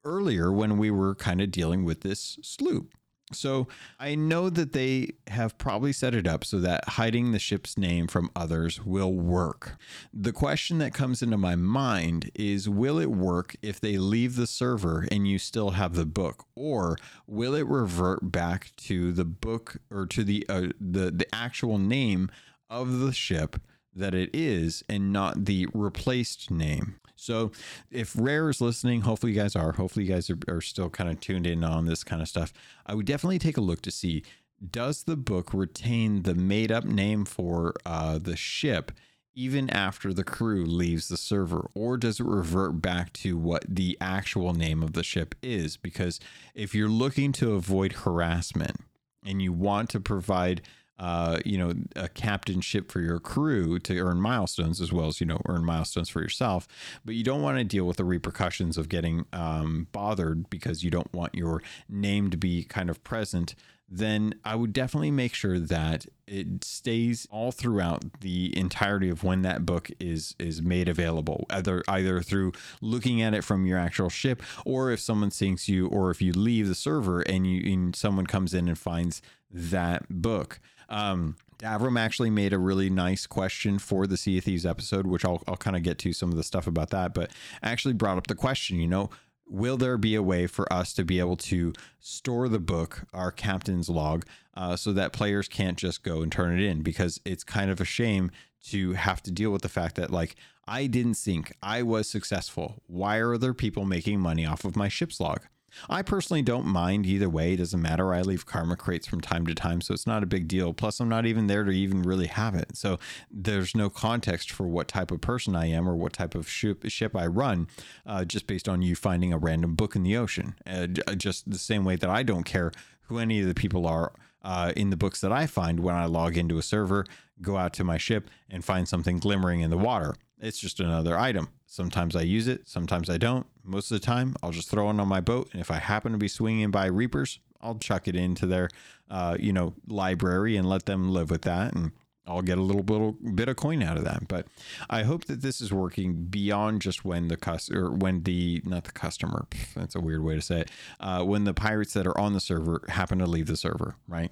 earlier when we were kind of dealing with this sloop. So I know that they have probably set it up so that hiding the ship's name from others will work. The question that comes into my mind is will it work if they leave the server and you still have the book or will it revert back to the book or to the uh, the the actual name of the ship that it is and not the replaced name? So if Rare is listening, hopefully you guys are. Hopefully you guys are, are still kind of tuned in on this kind of stuff. I would definitely take a look to see does the book retain the made up name for uh, the ship even after the crew leaves the server, or does it revert back to what the actual name of the ship is? Because if you're looking to avoid harassment and you want to provide uh, you know, a captainship for your crew to earn milestones as well as, you know, earn milestones for yourself. But you don't want to deal with the repercussions of getting um, bothered because you don't want your name to be kind of present. Then I would definitely make sure that it stays all throughout the entirety of when that book is is made available, either either through looking at it from your actual ship, or if someone sinks you, or if you leave the server and you and someone comes in and finds that book. Um, Davram actually made a really nice question for the Sea of Thieves episode, which I'll, I'll kind of get to some of the stuff about that, but actually brought up the question, you know, will there be a way for us to be able to store the book, our captain's log, uh, so that players can't just go and turn it in? Because it's kind of a shame to have to deal with the fact that, like, I didn't sink, I was successful. Why are other people making money off of my ship's log? I personally don't mind either way. It doesn't matter. I leave karma crates from time to time, so it's not a big deal. Plus, I'm not even there to even really have it. So there's no context for what type of person I am or what type of ship, ship I run, uh, just based on you finding a random book in the ocean. Uh, just the same way that I don't care who any of the people are uh, in the books that I find when I log into a server, go out to my ship, and find something glimmering in the water. It's just another item. Sometimes I use it, sometimes I don't. Most of the time, I'll just throw it on my boat, and if I happen to be swinging by reapers, I'll chuck it into their, uh, you know, library and let them live with that, and I'll get a little, little bit of coin out of that. But I hope that this is working beyond just when the customer, when the not the customer, that's a weird way to say it, uh, when the pirates that are on the server happen to leave the server, right?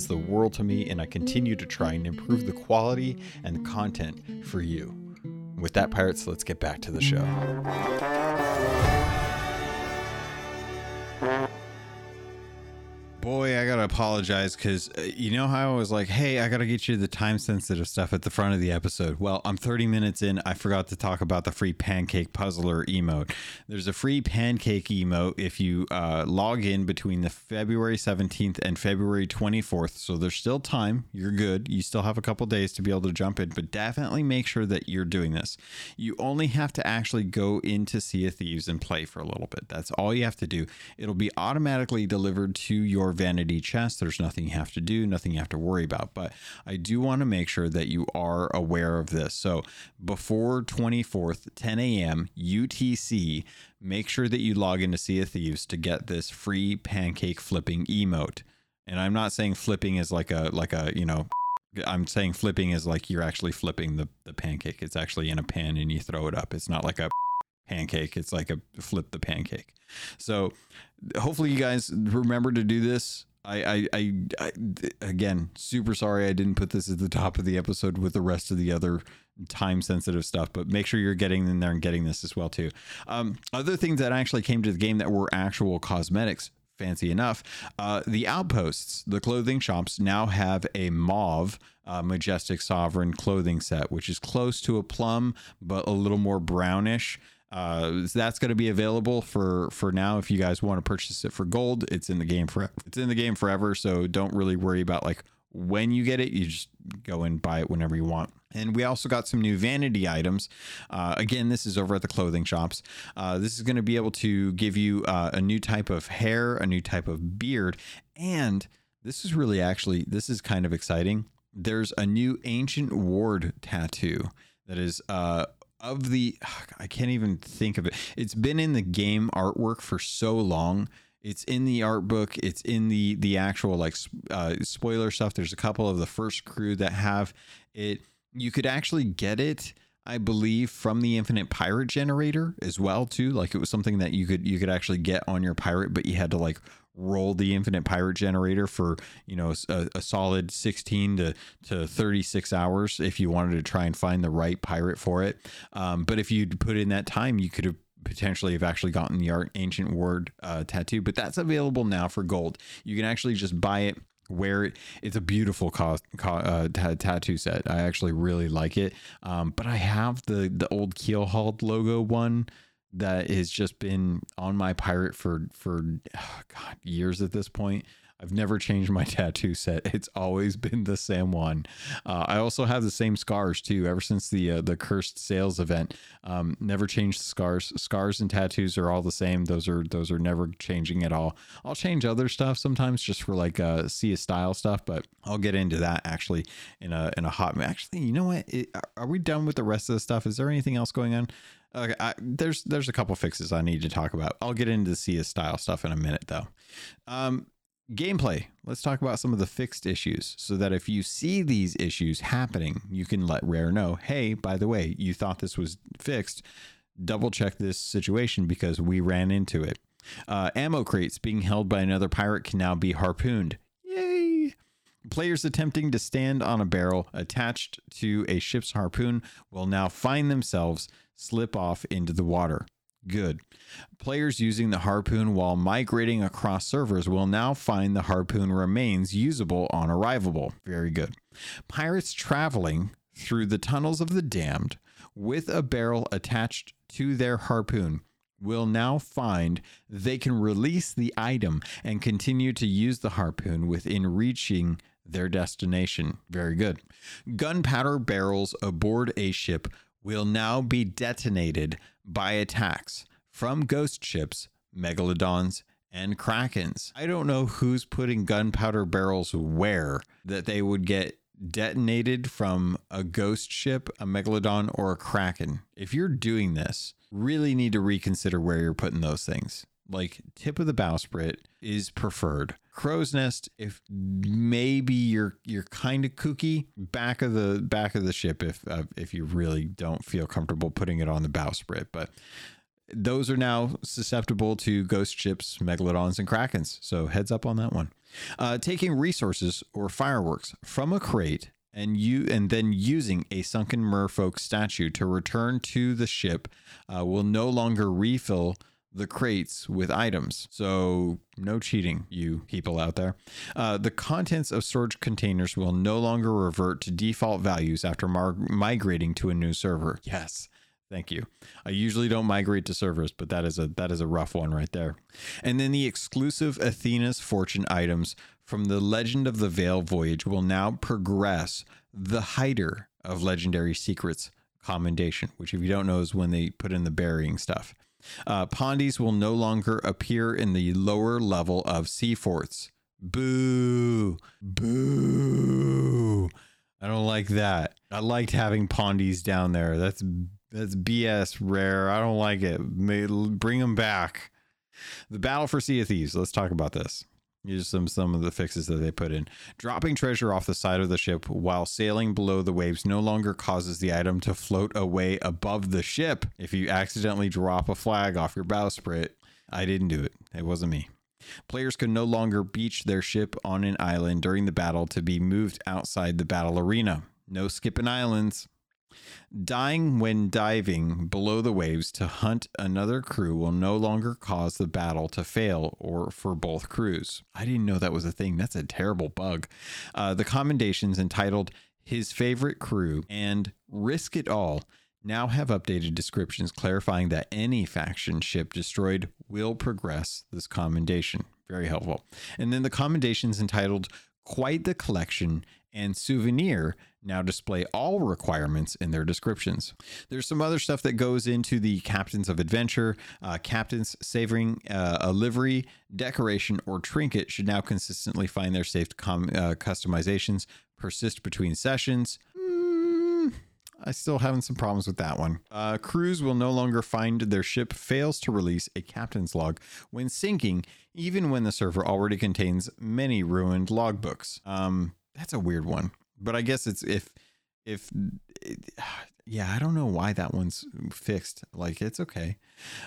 the world to me, and I continue to try and improve the quality and content for you. With that, Pirates, let's get back to the show. Boy, I gotta apologize because uh, you know how I was like, "Hey, I gotta get you the time sensitive stuff at the front of the episode." Well, I'm 30 minutes in. I forgot to talk about the free pancake puzzler emote. There's a free pancake emote if you uh, log in between the February 17th and February 24th. So there's still time. You're good. You still have a couple days to be able to jump in, but definitely make sure that you're doing this. You only have to actually go into Sea of Thieves and play for a little bit. That's all you have to do. It'll be automatically delivered to your vanity chest. There's nothing you have to do, nothing you have to worry about. But I do want to make sure that you are aware of this. So before 24th, 10 a.m. UTC, make sure that you log into Sea of Thieves to get this free pancake flipping emote. And I'm not saying flipping is like a like a you know I'm saying flipping is like you're actually flipping the, the pancake. It's actually in a pan and you throw it up. It's not like a pancake. It's like a flip the pancake. So hopefully you guys remember to do this. I, I, I, I, again, super sorry I didn't put this at the top of the episode with the rest of the other time sensitive stuff, but make sure you're getting in there and getting this as well too. Um, other things that actually came to the game that were actual cosmetics fancy enough. Uh, the outposts, the clothing shops, now have a mauve uh, majestic sovereign clothing set, which is close to a plum but a little more brownish. Uh, so that's going to be available for for now. If you guys want to purchase it for gold, it's in the game for it's in the game forever. So don't really worry about like when you get it. You just go and buy it whenever you want. And we also got some new vanity items. Uh, again, this is over at the clothing shops. Uh, this is going to be able to give you uh, a new type of hair, a new type of beard, and this is really actually this is kind of exciting. There's a new ancient ward tattoo that is uh, of the I can't even think of it. It's been in the game artwork for so long. It's in the art book. It's in the the actual like uh, spoiler stuff. There's a couple of the first crew that have it. You could actually get it. I believe from the Infinite Pirate generator as well too. Like it was something that you could you could actually get on your pirate, but you had to like roll the infinite pirate generator for you know a, a, solid 16 to, to 36 hours if you wanted to try and find the right pirate for it. Um, but if you'd put in that time you could have potentially have actually gotten the art ancient ward uh, tattoo but that's available now for gold. You can actually just buy it wear it. It's a beautiful co- co- uh, t- tattoo set. I actually really like it. Um, but i have the the old keelhauled logo one that has just been on my pirate for for oh God years at this point. I've never changed my tattoo set. It's always been the same one. Uh, I also have the same scars too. Ever since the uh, the Cursed Sails event, um, never changed the scars. Scars and tattoos are all the same. Those are those are never changing at all. I'll change other stuff sometimes just for like uh, see a style stuff, but I'll get into that actually in a in a hot. Actually, you know what? It, are we done with the rest of the stuff? Is there anything else going on? Okay, I, there's there's a couple fixes I need to talk about. I'll get into the Sia style stuff in a minute though. Um, gameplay. Let's talk about some of the fixed issues so that if you see these issues happening, you can let Rare know, hey, by the way, you thought this was fixed. Double check this situation because we ran into it. Uh, ammo crates being held by another pirate can now be harpooned. Players attempting to stand on a barrel attached to a ship's harpoon will now find themselves slip off into the water. Good. Players using the harpoon while migrating across servers will now find the harpoon remains usable on arrival. Very good. Pirates traveling through the tunnels of the damned with a barrel attached to their harpoon will now find they can release the item and continue to use the harpoon within reaching their destination. Very good. Gunpowder barrels aboard a ship will now be detonated by attacks from ghost ships, megalodons, and krakens. I don't know who's putting gunpowder barrels where that they would get detonated from a ghost ship, a megalodon, or a kraken. If you're doing this, really need to reconsider where you're putting those things. Like tip of the bowsprit is preferred. Crow's nest, if maybe you're you're kind of kooky, back of the back of the ship if uh, if you really don't feel comfortable putting it on the bowsprit, but those are now susceptible to ghost ships, megalodons, and krakens. So heads up on that one. Uh, taking resources or fireworks from a crate and you and then using a sunken merfolk statue to return to the ship uh, will no longer refill the crates with items. So, no cheating, you people out there. Uh, the contents of storage containers will no longer revert to default values after mar- migrating to a new server. Yes. Thank you. I usually don't migrate to servers, but that is a that is a rough one right there. And then the exclusive Athena's fortune items from the Legend of the Veil voyage will now progress the hider of legendary secrets commendation, which if you don't know is when they put in the burying stuff. Uh, Pondies will no longer appear in the lower level of sea forts. Boo, boo. I don't like that. I liked having Pondies down there. That's that's BS rare. I don't like it. May, bring them back. The battle for Sea of Thieves. Let's talk about this. Here's some some of the fixes that they put in. Dropping treasure off the side of the ship while sailing below the waves no longer causes the item to float away above the ship. If you accidentally drop a flag off your bowsprit, I didn't do it. It wasn't me. Players can no longer beach their ship on an island during the battle to be moved outside the battle arena. No skipping islands. Dying when diving below the waves to hunt another crew will no longer cause the battle to fail or for both crews. I didn't know that was a thing. That's a terrible bug. Uh, the commendations entitled His Favorite Crew and Risk It All now have updated descriptions clarifying that any faction ship destroyed will progress this commendation. Very helpful. And then the commendations entitled Quite the Collection and Souvenir now display all requirements in their descriptions. There's some other stuff that goes into the captains of adventure. Uh, captains savoring uh, a livery, decoration, or trinket should now consistently find their safe com- uh, customizations, persist between sessions. Mm, I still having some problems with that one. Uh, crews will no longer find their ship fails to release a captain's log when sinking, even when the server already contains many ruined logbooks. Um, that's a weird one but I guess it's if if yeah, I don't know why that one's fixed. Like it's okay.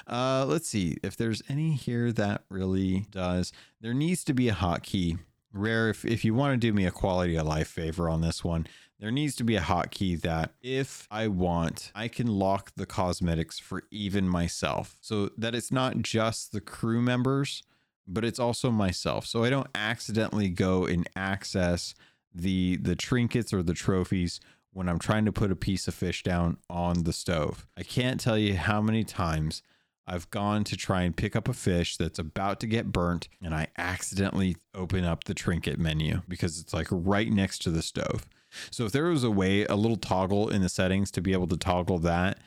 Uh, let's see if there's any here that really does. There needs to be a hotkey. Rare, if if you want to do me a quality of life favor on this one, there needs to be a hotkey that if I want, I can lock the cosmetics for even myself, so that it's not just the crew members, but it's also myself. So I don't accidentally go and access the the trinkets or the trophies when I'm trying to put a piece of fish down on the stove. I can't tell you how many times I've gone to try and pick up a fish that's about to get burnt and I accidentally open up the trinket menu because it's like right next to the stove. So if there was a way, a little toggle in the settings to be able to toggle that,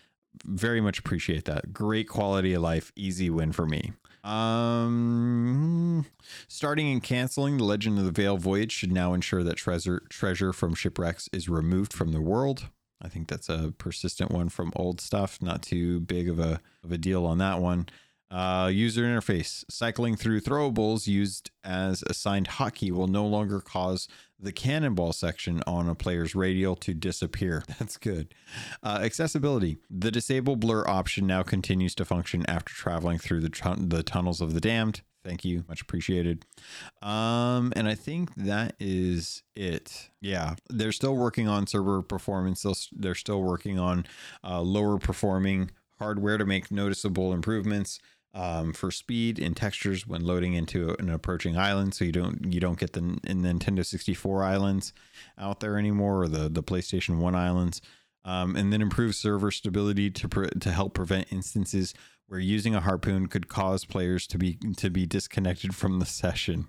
very much appreciate that. Great quality of life, easy win for me. Um, starting and canceling the Legend of the Veil voyage should now ensure that treasure treasure from shipwrecks is removed from the world. I think that's a persistent one from old stuff. Not too big of a of a deal on that one. Uh, user interface cycling through throwables used as assigned hotkey will no longer cause the cannonball section on a player's radial to disappear. That's good. Uh, accessibility. The disable blur option now continues to function after traveling through the, the tunnels of the damned. Thank you. Much appreciated. Um, and I think that is it. Yeah. They're still working on server performance. They're still working on uh, lower performing hardware to make noticeable improvements um, for speed and textures when loading into an approaching island, so you don't you don't get the Nintendo 64 islands out there anymore, or the the PlayStation One islands. Um, and then improve server stability to pre- to help prevent instances where using a harpoon could cause players to be to be disconnected from the session.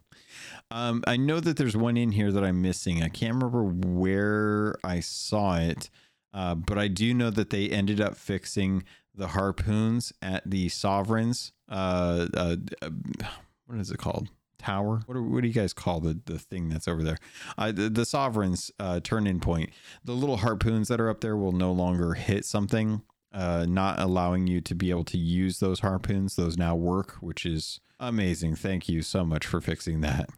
Um, I know that there's one in here that I'm missing. I can't remember where I saw it, uh, but I do know that they ended up fixing the harpoons at the sovereigns. Uh, uh, what is it called? Tower. What do, what do you guys call the, the thing that's over there? Uh, the, the sovereigns uh, turn in point. The little harpoons that are up there will no longer hit something, uh, not allowing you to be able to use those harpoons. Those now work, which is amazing. Thank you so much for fixing that.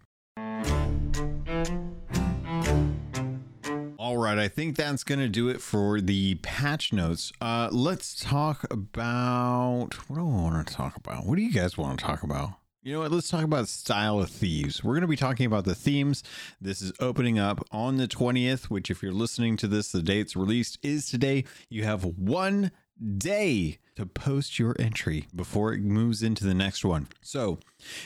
Right, I think that's going to do it for the patch notes. Uh, let's talk about what do I want to talk about? What do you guys want to talk about? You know what? Let's talk about Style of Thieves. We're going to be talking about the themes. This is opening up on the 20th, which, if you're listening to this, the date's released is today. You have one day to post your entry before it moves into the next one. So,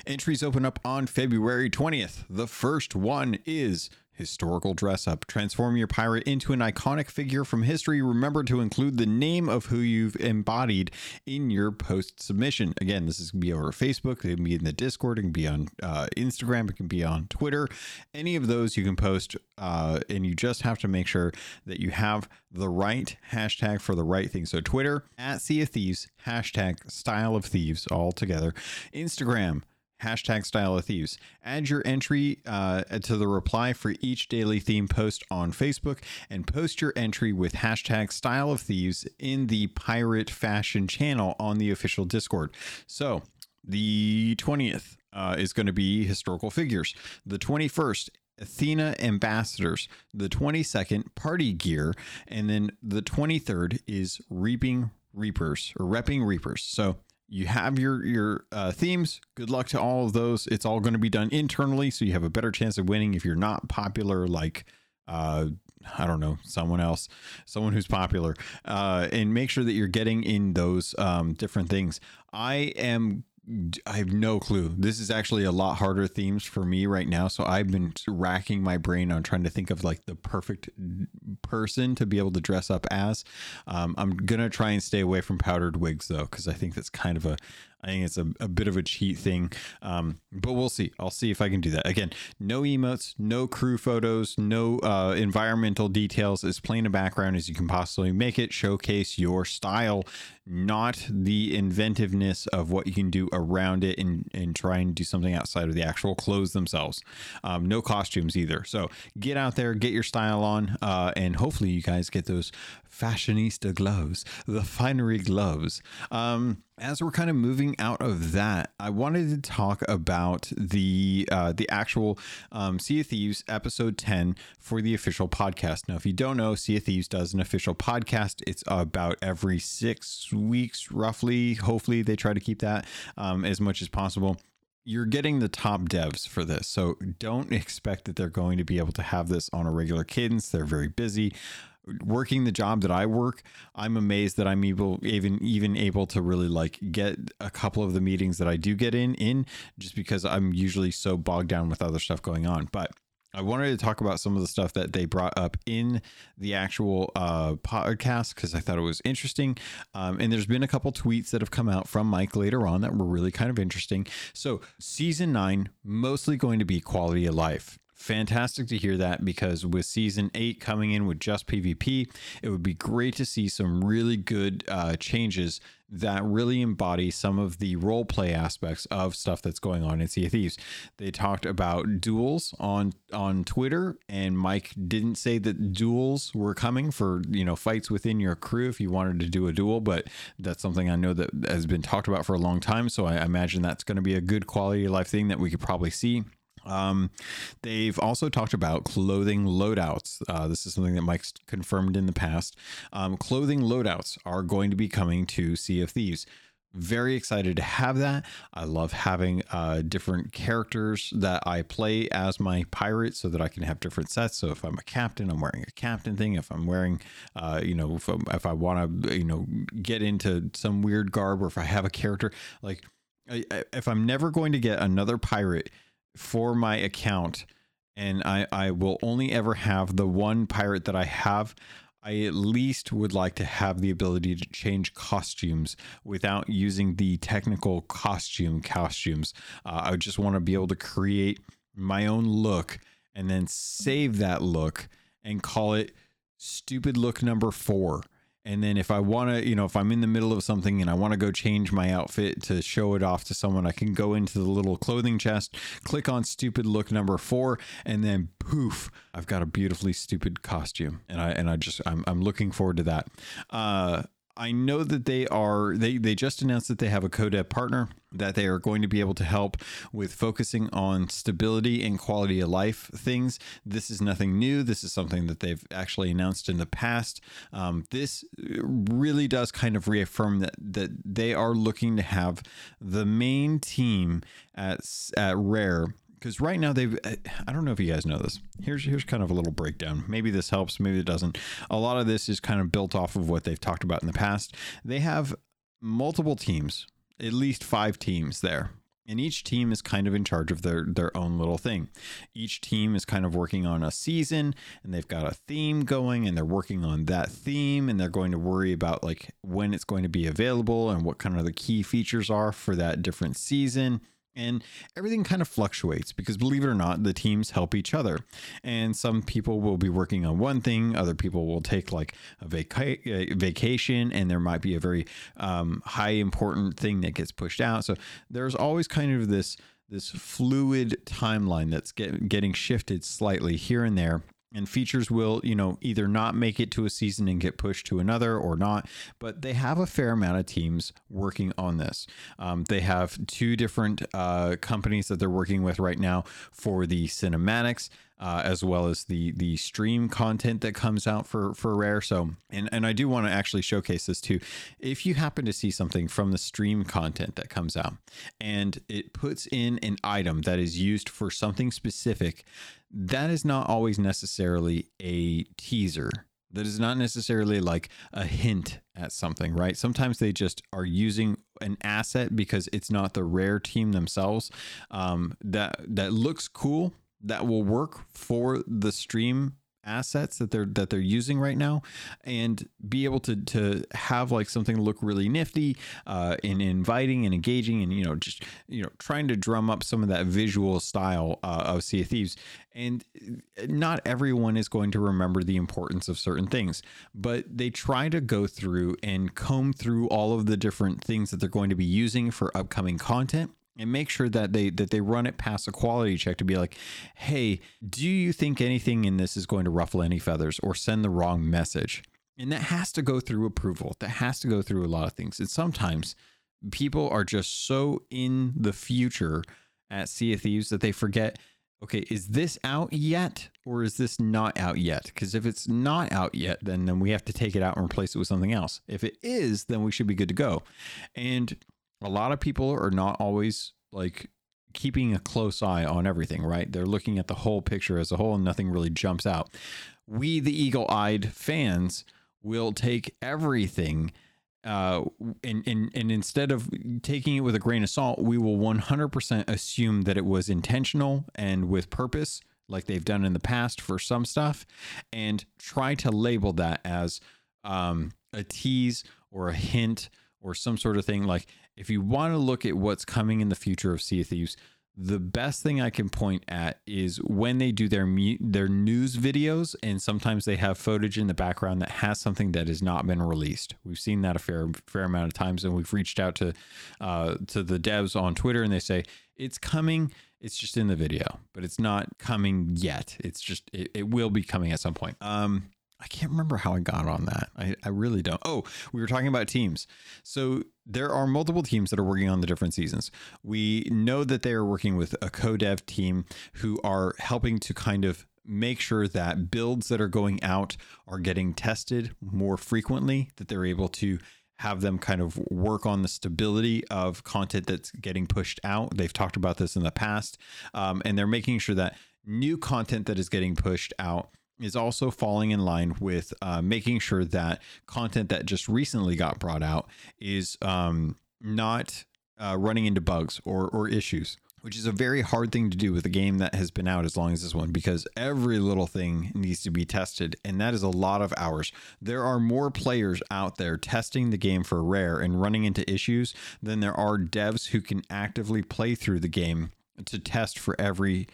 entries open up on February 20th. The first one is Historical dress up. Transform your pirate into an iconic figure from history. Remember to include the name of who you've embodied in your post submission. Again, this is going to be over Facebook. It can be in the Discord. It can be on uh, Instagram. It can be on Twitter. Any of those you can post. Uh, and you just have to make sure that you have the right hashtag for the right thing. So Twitter at Sea of Thieves, hashtag Style of Thieves all together. Instagram hashtag style of thieves. Add your entry uh, to the reply for each daily theme post on facebook and post your entry with hashtag style of thieves in the pirate fashion channel on the official discord. So the 20th uh, is going to be historical figures. The 21st Athena ambassadors, the 22nd party gear, and then the 23rd is reaping reapers or repping reapers. So you have your your uh, themes. Good luck to all of those. It's all going to be done internally so you have a better chance of winning if you're not popular like uh i don't know someone else someone who's popular. Uh and make sure that you're getting in those um different things. I am I have no clue. This is actually a lot harder themes for me right now. So I've been racking my brain on trying to think of like the perfect person to be able to dress up as. Um, I'm gonna try and stay away from powdered wigs though, because I think that's kind of a I think it's a, a bit of a cheat thing, um, but we'll see. I'll see if I can do that. Again, no emotes, no crew photos, no uh, environmental details, as plain a background as you can possibly make it. Showcase your style, not the inventiveness of what you can do around it and, and try and do something outside of the actual clothes themselves. Um, no costumes either. So get out there, get your style on, uh, and hopefully you guys get those fashionista gloves, the finery gloves. Um, as we're kind of moving out of that, I wanted to talk about the uh, the actual um, Sea of Thieves episode ten for the official podcast. Now, if you don't know, Sea of Thieves does an official podcast. It's about every six weeks, roughly. Hopefully, they try to keep that um, as much as possible you're getting the top devs for this. So don't expect that they're going to be able to have this on a regular cadence. They're very busy working the job that I work, I'm amazed that I'm able even even able to really like get a couple of the meetings that I do get in in just because I'm usually so bogged down with other stuff going on. But I wanted to talk about some of the stuff that they brought up in the actual uh, podcast because I thought it was interesting. Um, and there's been a couple tweets that have come out from Mike later on that were really kind of interesting. So, season nine, mostly going to be quality of life fantastic to hear that because with season eight coming in with just PvP, it would be great to see some really good uh, changes that really embody some of the role play aspects of stuff that's going on in Sea of Thieves. They talked about duels on on Twitter, and Mike didn't say that duels were coming for you know fights within your crew if you wanted to do a duel, but that's something I know that has been talked about for a long time. So I imagine that's going to be a good quality of life thing that we could probably see. Um, they've also talked about clothing loadouts. Uh, this is something that Mike's confirmed in the past. Um, clothing loadouts are going to be coming to Sea of Thieves. very excited to have that. I love having uh, different characters that I play as my pirate so that I can have different sets. So if I'm a captain, I'm wearing a captain thing. If I'm wearing, uh, you know, if, if I want to, you know, get into some weird garb or if I have a character, like I, if I'm never going to get another pirate for my account and I, I will only ever have the one pirate that I have, I at least would like to have the ability to change costumes without using the technical costume costumes. Uh, I just want to be able to create my own look and then save that look and call it stupid look number four and then if I want to, you know, if I'm in the middle of something and I want to go change my outfit to show it off to someone, I can go into the little clothing chest, click on stupid look number 4 and then poof, I've got a beautifully stupid costume. And I and I just I'm I'm looking forward to that. Uh I know that they are they they just announced that they have a CoDev partner that they are going to be able to help with focusing on stability and quality of life things. This is nothing new. This is something that they've actually announced in the past. Um, this really does kind of reaffirm that that they are looking to have the main team at at Rare because right now they've I don't know if you guys know this. Here's here's kind of a little breakdown. Maybe this helps, maybe it doesn't. A lot of this is kind of built off of what they've talked about in the past. They have multiple teams, at least 5 teams there. And each team is kind of in charge of their their own little thing. Each team is kind of working on a season and they've got a theme going and they're working on that theme and they're going to worry about like when it's going to be available and what kind of the key features are for that different season and everything kind of fluctuates because believe it or not, the teams help each other. And some people will be working on one thing, other people will take like a vaca- vacation, and there might be a very um, high important thing that gets pushed out. So there's always kind of this this fluid timeline that's get, getting shifted slightly here and there and features will you know either not make it to a season and get pushed to another or not but they have a fair amount of teams working on this. Um, they have two different uh, companies that they're working with right now for the cinematics uh, as well as the the stream content that comes out for for rare. So and and i do want to actually showcase this too. If you happen to see something from the stream content that comes out and it puts in an item that is used for something specific that is not always necessarily a teaser. That is not necessarily like a hint at something, right? Sometimes they just are using an asset because it's not the rare team themselves um, that that looks cool that will work for the stream assets that they're that they're using right now and be able to to have like something look really nifty uh and inviting and engaging and you know just you know trying to drum up some of that visual style uh, of Sea of Thieves. And not everyone is going to remember the importance of certain things but they try to go through and comb through all of the different things that they're going to be using for upcoming content and make sure that they that they run it past a quality check to be like hey do you think anything in this is going to ruffle any feathers or send the wrong message? And that has to go through approval. That has to go through a lot of things. And sometimes people are just so in the future at sea of thieves that they forget okay is this out yet or is this not out yet? Because if it's not out yet then then we have to take it out and replace it with something else. If it is then we should be good to go. And a lot of people are not always like keeping a close eye on everything, right? They're looking at the whole picture as a whole and nothing really jumps out. We, the eagle eyed fans, will take everything. Uh, and, and, and instead of taking it with a grain of salt, we will 100% assume that it was intentional and with purpose, like they've done in the past for some stuff, and try to label that as um, a tease or a hint or some sort of thing. Like if you want to look at what's coming in the future of Sea of Thieves, the best thing I can point at is when they do their their news videos, and sometimes they have footage in the background that has something that has not been released. We've seen that a fair fair amount of times, and we've reached out to uh, to the devs on Twitter, and they say it's coming. It's just in the video, but it's not coming yet. It's just it, it will be coming at some point. Um, I can't remember how I got on that. I, I really don't. Oh, we were talking about teams. So there are multiple teams that are working on the different seasons. We know that they are working with a co-dev team who are helping to kind of make sure that builds that are going out are getting tested more frequently, that they're able to have them kind of work on the stability of content that's getting pushed out. They've talked about this in the past, um, and they're making sure that new content that is getting pushed out is also falling in line with uh, making sure that content that just recently got brought out is um, not uh, running into bugs or, or issues which is a very hard thing to do with a game that has been out as long as this one because every little thing needs to be tested and that is a lot of hours. There are more players out there testing the game for rare and running into issues than there are devs who can actively play through the game to test for every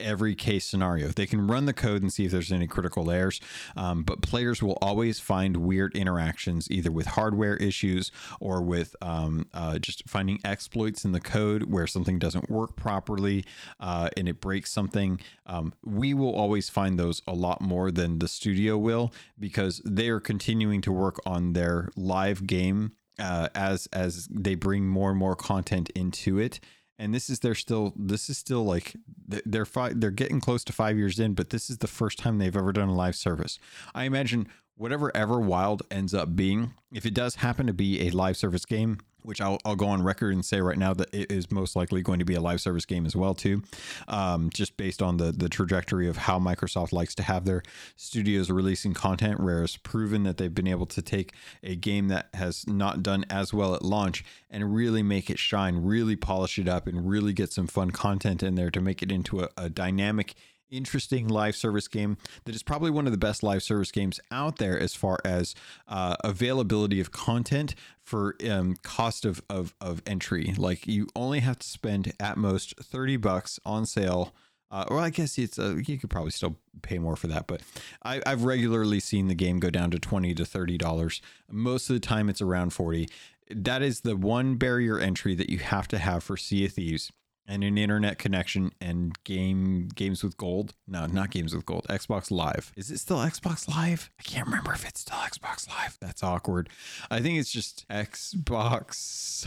every case scenario. They can run the code and see if there's any critical errors, um, but players will always find weird interactions either with hardware issues or with um, uh, just finding exploits in the code where something doesn't work properly uh, and it breaks something. Um, we will always find those a lot more than the studio will because they are continuing to work on their live game uh, as as they bring more and more content into it and this is they're still this is still like they're five they're getting close to five years in but this is the first time they've ever done a live service. I imagine whatever Everwild ends up being if it does happen to be a live service game which I'll, I'll go on record and say right now that it is most likely going to be a live service game as well too. Um, just based on the the trajectory of how microsoft likes to have their studios releasing content whereas proven that they've been able to take a game that has not done as well at launch and really make it shine really polish it up and really get some fun content in there to make it into a, a dynamic interesting live service game that is probably one of the best live service games out there as far as uh, availability of content for um, cost of, of, of entry. Like you only have to spend at most 30 bucks on sale. Uh, or I guess it's uh, you could probably still pay more for that, but I, I've regularly seen the game go down to twenty to thirty dollars. Most of the time, it's around forty. That is the one barrier entry that you have to have for Sea of Thieves and an internet connection and game games with gold. No, not games with gold. Xbox Live. Is it still Xbox Live? I can't remember if it's still Xbox Live. That's awkward. I think it's just Xbox.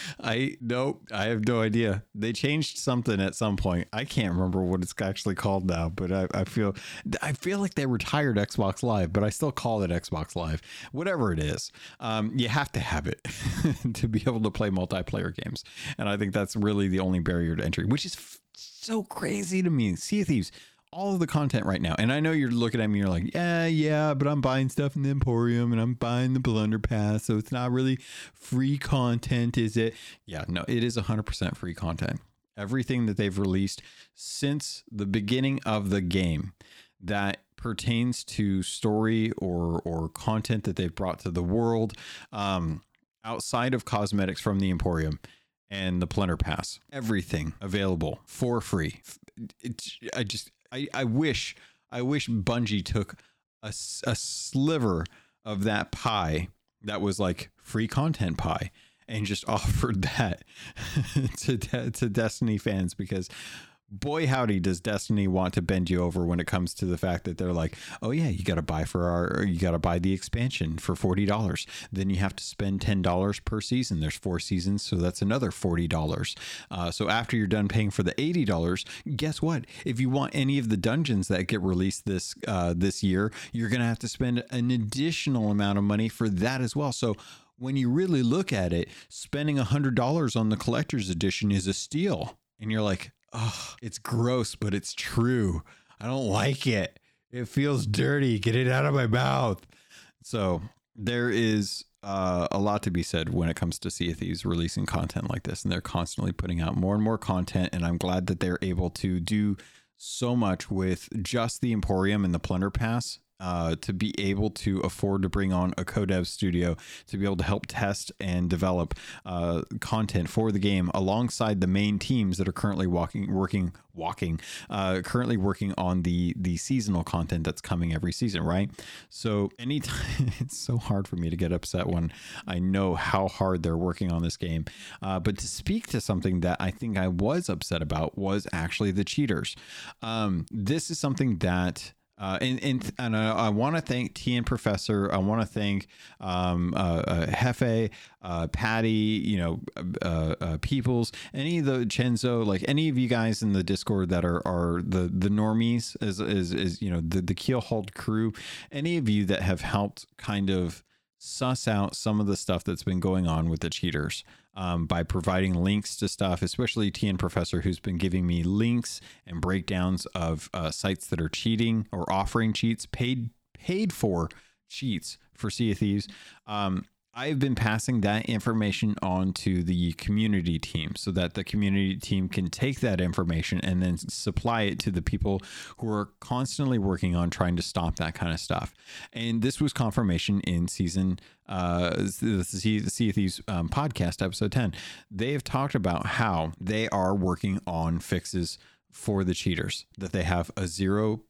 I nope. I have no idea. They changed something at some point. I can't remember what it's actually called now. But I, I feel I feel like they retired Xbox Live, but I still call it Xbox Live. Whatever it is, um, you have to have it to be able to play multiplayer games, and I think that's really the only barrier to entry, which is f- so crazy to me. Sea Thieves, all of the content right now. And I know you're looking at me, you're like, yeah, yeah, but I'm buying stuff in the Emporium and I'm buying the Plunder Pass. So it's not really free content, is it? Yeah, no, it is 100% free content. Everything that they've released since the beginning of the game that pertains to story or or content that they've brought to the world um, outside of cosmetics from the Emporium and the Plunder Pass. Everything available for free. It, I just, I, I wish, I wish Bungie took a, a sliver of that pie that was like free content pie and just offered that to to Destiny fans because boy howdy does destiny want to bend you over when it comes to the fact that they're like oh yeah you got to buy for our you got to buy the expansion for $40 then you have to spend $10 per season. There's four seasons so that's another $40 uh, so after you're done paying for the $80 guess what? If you want any of the dungeons that get released this uh, this year you're gonna have to spend an additional amount of money for that as well. So when you really look at it spending $100 on the collector's edition is a steal. And you're like oh, it's gross, but it's true. I don't like it. It feels dirty. Get it out of my mouth. So there is uh, a lot to be said when it comes to Sea of Thieves releasing content like this, and they're constantly putting out more and more content. And I'm glad that they're able to do so much with just the Emporium and the Plunder Pass uh, to be able to afford to bring on a codev studio to be able to help test and develop uh, content for the game alongside the main teams that are currently walking, working, walking, uh, currently working on the the seasonal content that's coming every season. Right. So anytime it's so hard for me to get upset when I know how hard they're working on this game. Uh, but to speak to something that I think I was upset about was actually the cheaters. Um, this is something that uh, and and, and I, I want to thank Tian Professor. I want to thank um, uh, uh, Hefe, uh, Patty, you know, uh, uh, Peoples, any of the Chenzo, like any of you guys in the Discord that are are the the normies, is is, is you know the the Keelhauled crew. Any of you that have helped kind of suss out some of the stuff that's been going on with the cheaters um, by providing links to stuff, especially TN Professor, who's been giving me links and breakdowns of uh, sites that are cheating or offering cheats, paid paid for cheats for Sea of Thieves. Um, I've been passing that information on to the community team so that the community team can take that information and then supply it to the people who are constantly working on trying to stop that kind of stuff. And this was confirmation in season uh, the Sea Thieves um, podcast, episode 10. They have talked about how they are working on fixes for the cheaters that they have a zero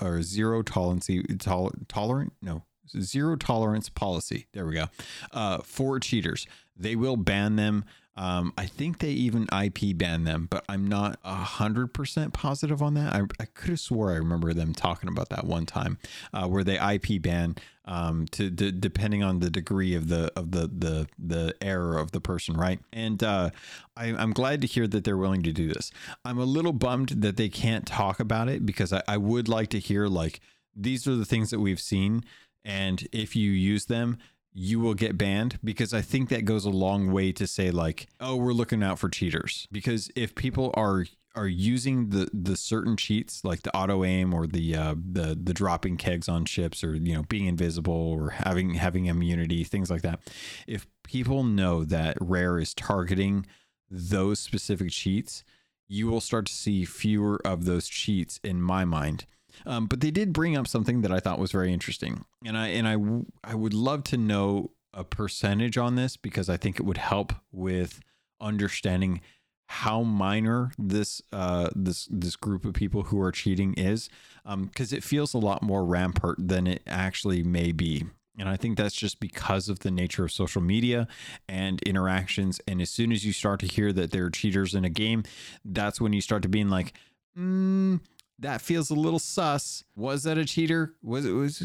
or zero tolerance tol- tolerant no zero tolerance policy. There we go. Uh, for cheaters, they will ban them. Um, I think they even IP ban them, but I'm not a hundred percent positive on that. I, I could have swore I remember them talking about that one time, uh, where they IP ban um, to depending on the degree of the of the the the error of the person, right? And uh, I, I'm glad to hear that they're willing to do this. I'm a little bummed that they can't talk about it because I, I would like to hear like these are the things that we've seen and if you use them you will get banned because I think that goes a long way to say like, oh, we're looking out for cheaters. Because if people are are using the the certain cheats like the auto aim or the uh, the the dropping kegs on ships or you know being invisible or having having immunity things like that, if people know that Rare is targeting those specific cheats, you will start to see fewer of those cheats in my mind um, but they did bring up something that I thought was very interesting, and I and I I would love to know a percentage on this because I think it would help with understanding how minor this uh, this this group of people who are cheating is, because um, it feels a lot more rampart than it actually may be. And I think that's just because of the nature of social media and interactions. And as soon as you start to hear that there are cheaters in a game, that's when you start to being like, mm, that feels a little sus. Was that a cheater? Was it was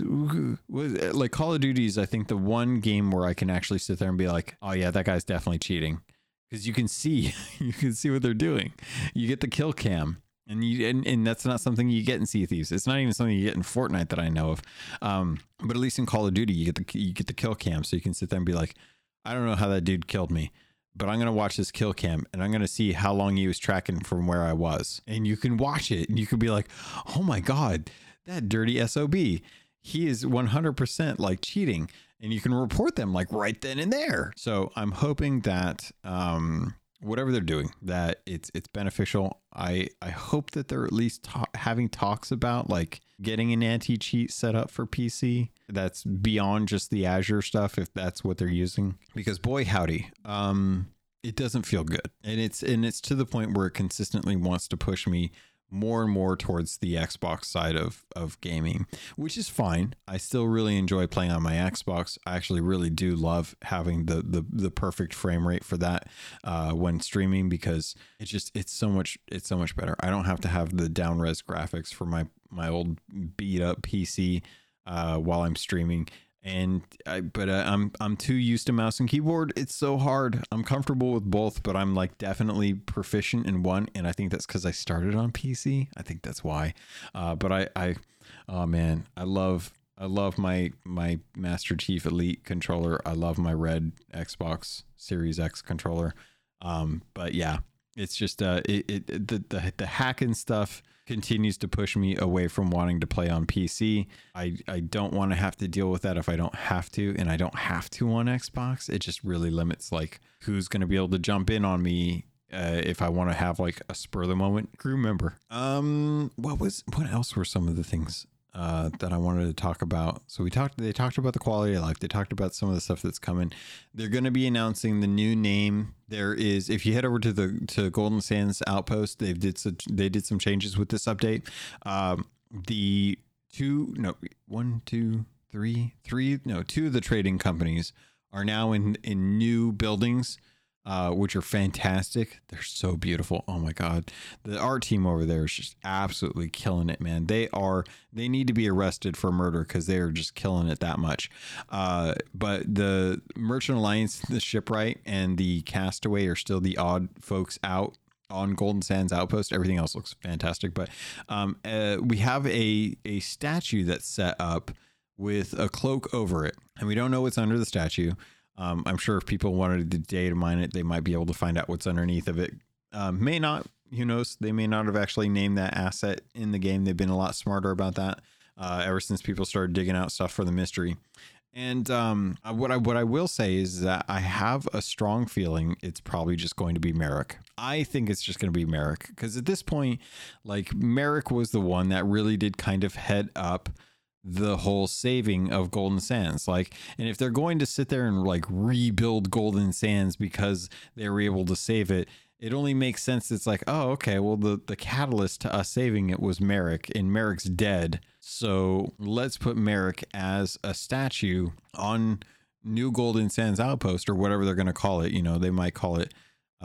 was like Call of Duty is I think the one game where I can actually sit there and be like, oh yeah, that guy's definitely cheating because you can see you can see what they're doing. You get the kill cam. And you and, and that's not something you get in Sea Thieves. It's not even something you get in Fortnite that I know of. Um, but at least in Call of Duty, you get the you get the kill cam, so you can sit there and be like, I don't know how that dude killed me but I'm going to watch this kill cam and I'm going to see how long he was tracking from where I was. And you can watch it and you can be like, oh my God, that dirty SOB. He is 100% like cheating. And you can report them like right then and there. So I'm hoping that um, whatever they're doing, that it's it's beneficial. I I hope that they're at least ta- having talks about like getting an anti cheat set up for PC that's beyond just the Azure stuff if that's what they're using. Because boy howdy, um, it doesn't feel good, and it's and it's to the point where it consistently wants to push me more and more towards the Xbox side of of gaming, which is fine. I still really enjoy playing on my Xbox. I actually really do love having the the, the perfect frame rate for that uh, when streaming because it's just it's so much it's so much better. I don't have to have the down res graphics for my my old beat up PC uh, while I'm streaming. And I, but uh, I'm I'm too used to mouse and keyboard. It's so hard. I'm comfortable with both, but I'm like definitely proficient in one, and I think that's because I started on PC. I think that's why. Uh, but I I oh man, I love I love my my Master Chief Elite controller. I love my red Xbox Series X controller. Um, but yeah, it's just uh, it, it the the the hacking stuff continues to push me away from wanting to play on PC. I, I don't want to have to deal with that if I don't have to, and I don't have to on Xbox. It just really limits like who's going to be able to jump in on me uh, if I want to have like a spur of the moment crew member. Um, what was what else were some of the things uh, that I wanted to talk about. So we talked. They talked about the quality of life. They talked about some of the stuff that's coming. They're going to be announcing the new name. There is, if you head over to the to Golden Sands Outpost, they did some, they did some changes with this update. Um, the two, no, one, two, three, three, no, two of the trading companies are now in in new buildings uh, which are fantastic. They're so beautiful. Oh my god, the art team over there is just absolutely killing it, man. They are. They need to be arrested for murder because they are just killing it that much. Uh, but the Merchant Alliance, the shipwright, and the Castaway are still the odd folks out on Golden Sands Outpost. Everything else looks fantastic, but um, uh, we have a a statue that's set up with a cloak over it, and we don't know what's under the statue. Um, I'm sure if people wanted to data mine it, they might be able to find out what's underneath of it. Um, may not, who knows? They may not have actually named that asset in the game. They've been a lot smarter about that uh, ever since people started digging out stuff for the mystery. And um, what I what I will say is that I have a strong feeling it's probably just going to be Merrick. I think it's just going to be Merrick because at this point, like Merrick was the one that really did kind of head up the whole saving of Golden Sands. Like, and if they're going to sit there and like rebuild Golden Sands because they were able to save it, it only makes sense. It's like, oh, okay, well, the, the catalyst to us saving it was Merrick, and Merrick's dead. So let's put Merrick as a statue on New Golden Sands Outpost or whatever they're going to call it. You know, they might call it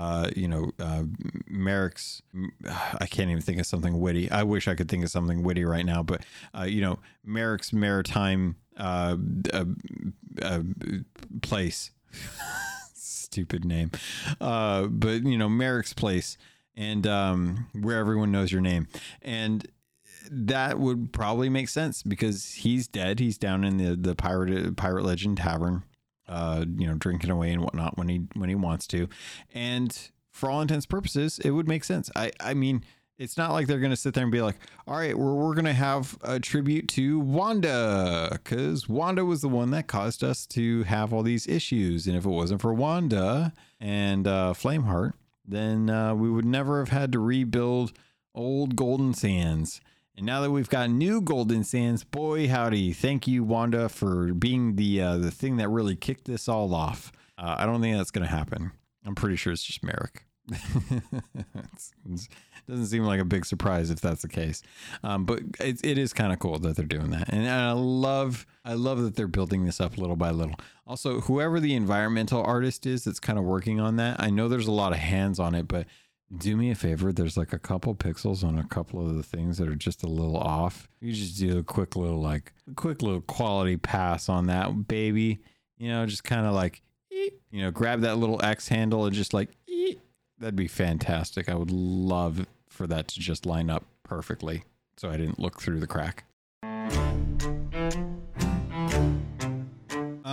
uh, you know, uh, Merrick's, I can't even think of something witty. I wish I could think of something witty right now, but, uh, you know, Merrick's maritime uh, uh, uh place. Stupid name. But, you know, Merrick's place and um, where everyone knows your name. And that would probably make sense because he's dead. He's down in the, the pirate, pirate legend tavern uh, you know, drinking away and whatnot when he when he wants to, and for all intents purposes, it would make sense. I I mean, it's not like they're gonna sit there and be like, all right, we're we're gonna have a tribute to Wanda because Wanda was the one that caused us to have all these issues, and if it wasn't for Wanda and uh, Flameheart, then uh, we would never have had to rebuild old Golden Sands. And now that we've got new Golden Sands, boy howdy! Thank you, Wanda, for being the uh, the thing that really kicked this all off. Uh, I don't think that's going to happen. I'm pretty sure it's just Merrick. it doesn't seem like a big surprise if that's the case, um, but it, it is kind of cool that they're doing that, and I love I love that they're building this up little by little. Also, whoever the environmental artist is that's kind of working on that, I know there's a lot of hands on it, but do me a favor. There's like a couple pixels on a couple of the things that are just a little off. You just do a quick little like quick little quality pass on that baby. You know, just kind of like you know, grab that little X handle and just like that'd be fantastic. I would love for that to just line up perfectly so I didn't look through the crack.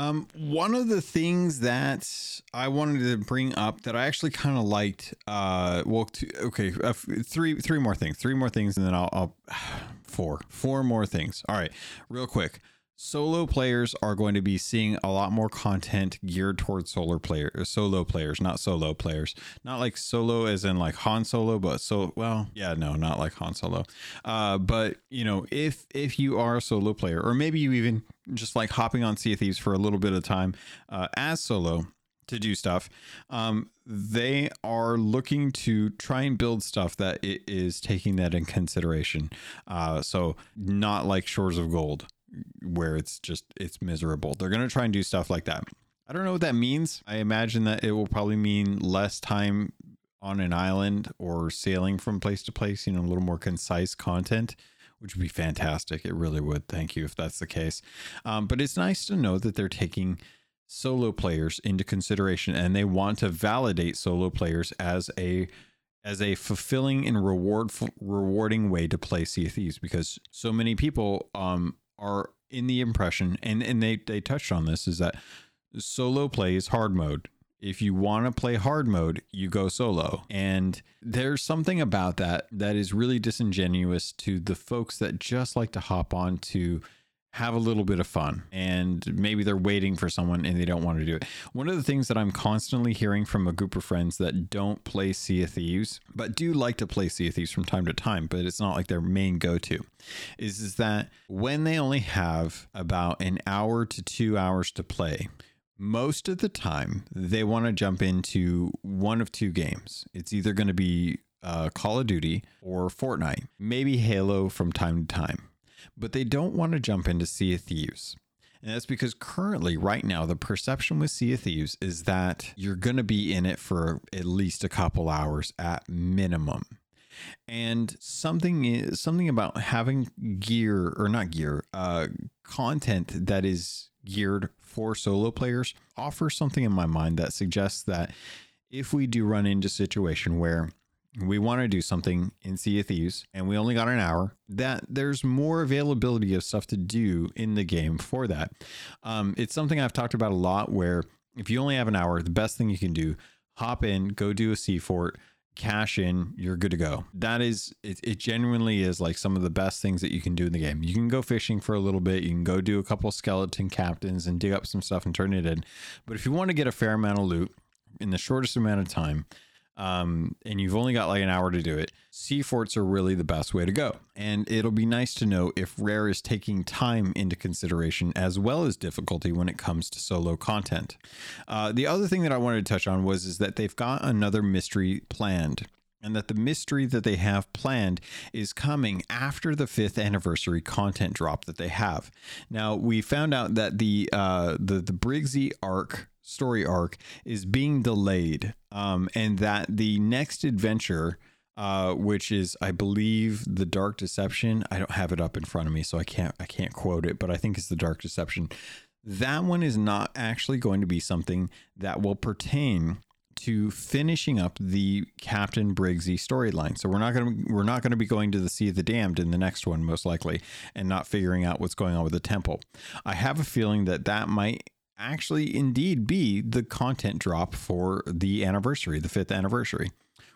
Um, one of the things that I wanted to bring up that I actually kind of liked, uh, well, two, okay, uh, three, three more things, three more things, and then I'll, I'll, four, four more things. All right, real quick. Solo players are going to be seeing a lot more content geared towards solar player solo players not solo players. Not like solo as in like han solo but so well yeah no not like han solo. Uh but you know if if you are a solo player or maybe you even just like hopping on sea of thieves for a little bit of time uh, as solo to do stuff um, they are looking to try and build stuff that it is taking that in consideration uh, so not like shores of gold where it's just it's miserable. They're to try and do stuff like that. I don't know what that means. I imagine that it will probably mean less time on an island or sailing from place to place, you know, a little more concise content, which would be fantastic. It really would. Thank you if that's the case. Um, but it's nice to know that they're taking solo players into consideration and they want to validate solo players as a as a fulfilling and reward rewarding way to play Sea of Thieves because so many people um are in the impression, and and they they touched on this, is that solo play is hard mode. If you want to play hard mode, you go solo. And there's something about that that is really disingenuous to the folks that just like to hop on to have a little bit of fun and maybe they're waiting for someone and they don't want to do it. One of the things that I'm constantly hearing from a group of friends that don't play Sea of Thieves, but do like to play Sea of Thieves from time to time, but it's not like their main go to, is, is that when they only have about an hour to two hours to play, most of the time they want to jump into one of two games. It's either going to be uh, Call of Duty or Fortnite, maybe Halo from time to time but they don't want to jump into Sea of Thieves. And that's because currently, right now, the perception with Sea of Thieves is that you're going to be in it for at least a couple hours at minimum. And something is something about having gear or not gear, uh, content that is geared for solo players offers something in my mind that suggests that if we do run into a situation where we want to do something in Sea of Thieves and we only got an hour, that there's more availability of stuff to do in the game for that. Um, it's something I've talked about a lot where if you only have an hour, the best thing you can do, hop in, go do a sea fort, cash in, you're good to go. That is, it, it genuinely is like some of the best things that you can do in the game. You can go fishing for a little bit, you can go do a couple skeleton captains and dig up some stuff and turn it in. But if you want to get a fair amount of loot in the shortest amount of time, um, and you've only got like an hour to do it, sea forts are really the best way to go. And it'll be nice to know if Rare is taking time into consideration as well as difficulty when it comes to solo content. Uh, the other thing that I wanted to touch on was is that they've got another mystery planned. And that the mystery that they have planned is coming after the fifth anniversary content drop that they have. Now we found out that the uh, the the Briggsy arc story arc is being delayed, um, and that the next adventure, uh, which is I believe the Dark Deception, I don't have it up in front of me, so I can't I can't quote it, but I think it's the Dark Deception. That one is not actually going to be something that will pertain to finishing up the Captain Briggsy storyline. So we're not going to we're not going to be going to the Sea of the Damned in the next one most likely and not figuring out what's going on with the temple. I have a feeling that that might actually indeed be the content drop for the anniversary, the 5th anniversary,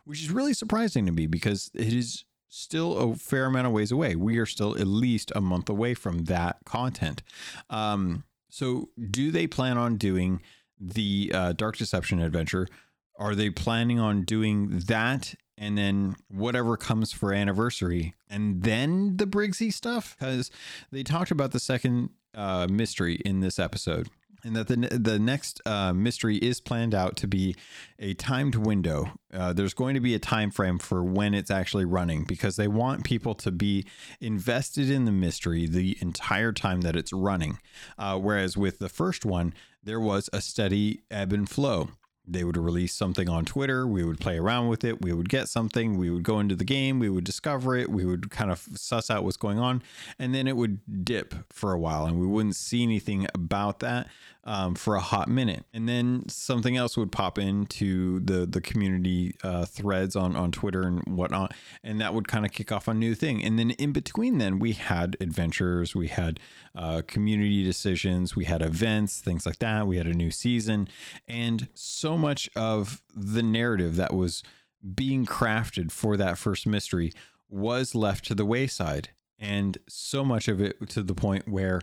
which is really surprising to me because it is still a fair amount of ways away. We are still at least a month away from that content. Um, so do they plan on doing the uh, Dark Deception adventure? Are they planning on doing that and then whatever comes for anniversary and then the Briggsy stuff? Because they talked about the second uh, mystery in this episode and that the the next uh, mystery is planned out to be a timed window. Uh, there's going to be a time frame for when it's actually running because they want people to be invested in the mystery the entire time that it's running. Uh, whereas with the first one, there was a steady ebb and flow they would release something on Twitter. We would play around with it. We would get something. We would go into the game. We would discover it. We would kind of suss out what's going on. And then it would dip for a while and we wouldn't see anything about that um, for a hot minute. And then something else would pop into the, the community uh, threads on, on Twitter and whatnot. And that would kind of kick off a new thing. And then in between, then we had adventures, we had uh, community decisions, we had events, things like that. We had a new season. And so much of the narrative that was being crafted for that first mystery was left to the wayside. And so much of it to the point where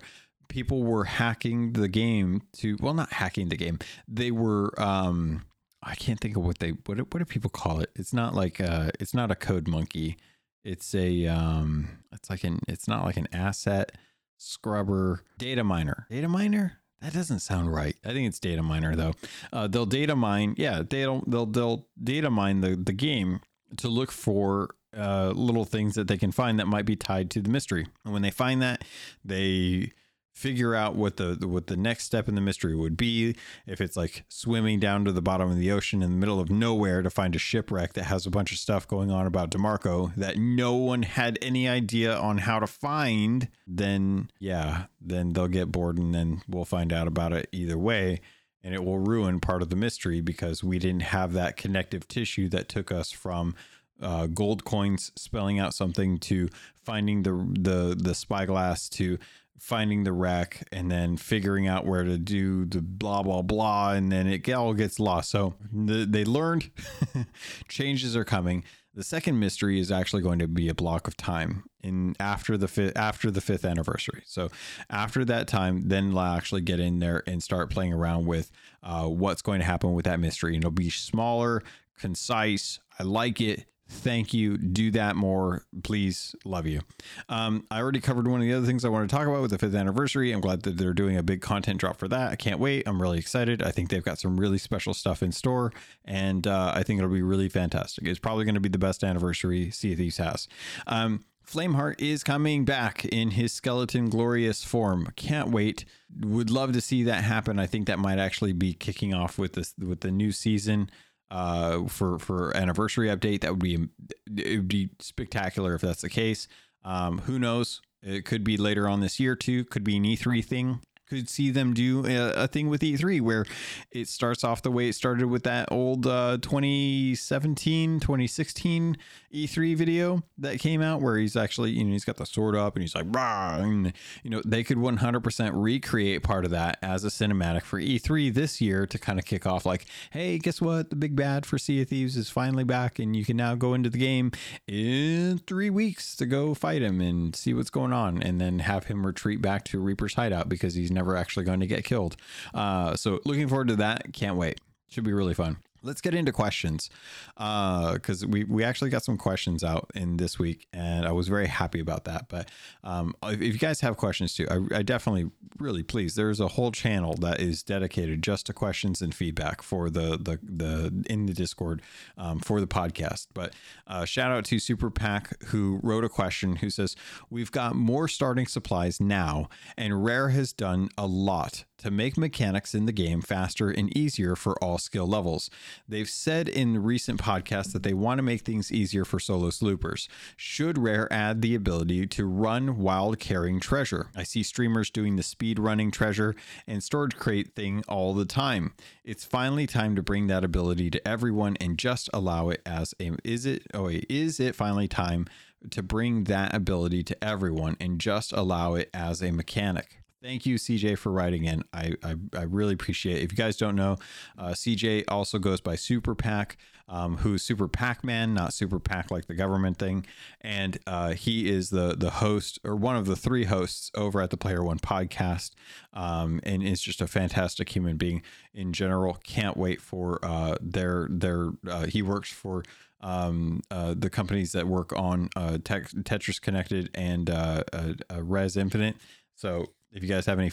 people were hacking the game to, well, not hacking the game, they were, um, I can't think of what they, what, what do people call it? It's not like, uh, it's not a code monkey. It's a, um, it's like an, it's not like an asset scrubber data miner. Data miner? That doesn't sound right. I think it's data miner though. Uh, they'll data mine. Yeah, they'll they'll they'll data mine the the game to look for uh, little things that they can find that might be tied to the mystery. And when they find that, they figure out what the what the next step in the mystery would be. If it's like swimming down to the bottom of the ocean in the middle of nowhere to find a shipwreck that has a bunch of stuff going on about DeMarco that no one had any idea on how to find then yeah then they'll get bored and then we'll find out about it either way. And it will ruin part of the mystery because we didn't have that connective tissue that took us from uh, gold coins spelling out something to finding the the the spyglass to finding the wreck and then figuring out where to do the blah blah blah and then it all gets lost. So the, they learned changes are coming. The second mystery is actually going to be a block of time in after the fifth after the fifth anniversary. So after that time then they'll actually get in there and start playing around with uh, what's going to happen with that mystery. And it'll be smaller concise. I like it Thank you. Do that more, please. Love you. Um, I already covered one of the other things I want to talk about with the fifth anniversary. I'm glad that they're doing a big content drop for that. I can't wait. I'm really excited. I think they've got some really special stuff in store, and uh, I think it'll be really fantastic. It's probably going to be the best anniversary Sea of Thieves has. Um, Flameheart is coming back in his skeleton glorious form. Can't wait. Would love to see that happen. I think that might actually be kicking off with this with the new season uh, for for anniversary update. That would be it would be spectacular if that's the case. Um, who knows? It could be later on this year too. Could be an E3 thing. Could see them do a, a, thing with E3 where it starts off the way it started with that old uh, 2017, 2016 E3 video that came out where he's actually, you know, he's got the sword up and he's like, and, you know, they could 100% recreate part of that as a cinematic for E3 this year to kind of kick off like, hey, guess what? The big bad for Sea of Thieves is finally back and you can now go into the game in three weeks to go fight him and see what's going on and then have him retreat back to Reaper's hideout because he's never actually going to get killed. Uh, so looking forward to that. Can't wait. Should be really fun let's get into questions because uh, we we actually got some questions out in this week and i was very happy about that but um, if, if, you guys have questions too I, I, definitely really please there's a whole channel that is dedicated just to questions and feedback for the the the in the discord um, for the podcast but uh, shout out to super pack who wrote a question who says we've got more starting supplies now and rare has done a lot to make mechanics in the game faster and easier for all skill levels. They've said in recent podcasts that they want to make things easier for solo sloopers. Should Rare add the ability to run while carrying treasure? I see streamers doing the speed running treasure and storage crate thing all the time. It's finally time to bring that ability to everyone and just allow it as a is it oh wait, is it finally time to bring that ability to everyone and just allow it as a mechanic? Thank you, CJ, for writing in. I, I, I really appreciate it. If you guys don't know, uh, CJ also goes by Super Pack, um, who's Super Pac Man, not Super Pack like the government thing. And uh, he is the the host or one of the three hosts over at the Player One podcast um, and is just a fantastic human being in general. Can't wait for uh, their, their uh, he works for um, uh, the companies that work on uh, Tetris Connected and uh, uh, uh, Rez Infinite. So if you guys have any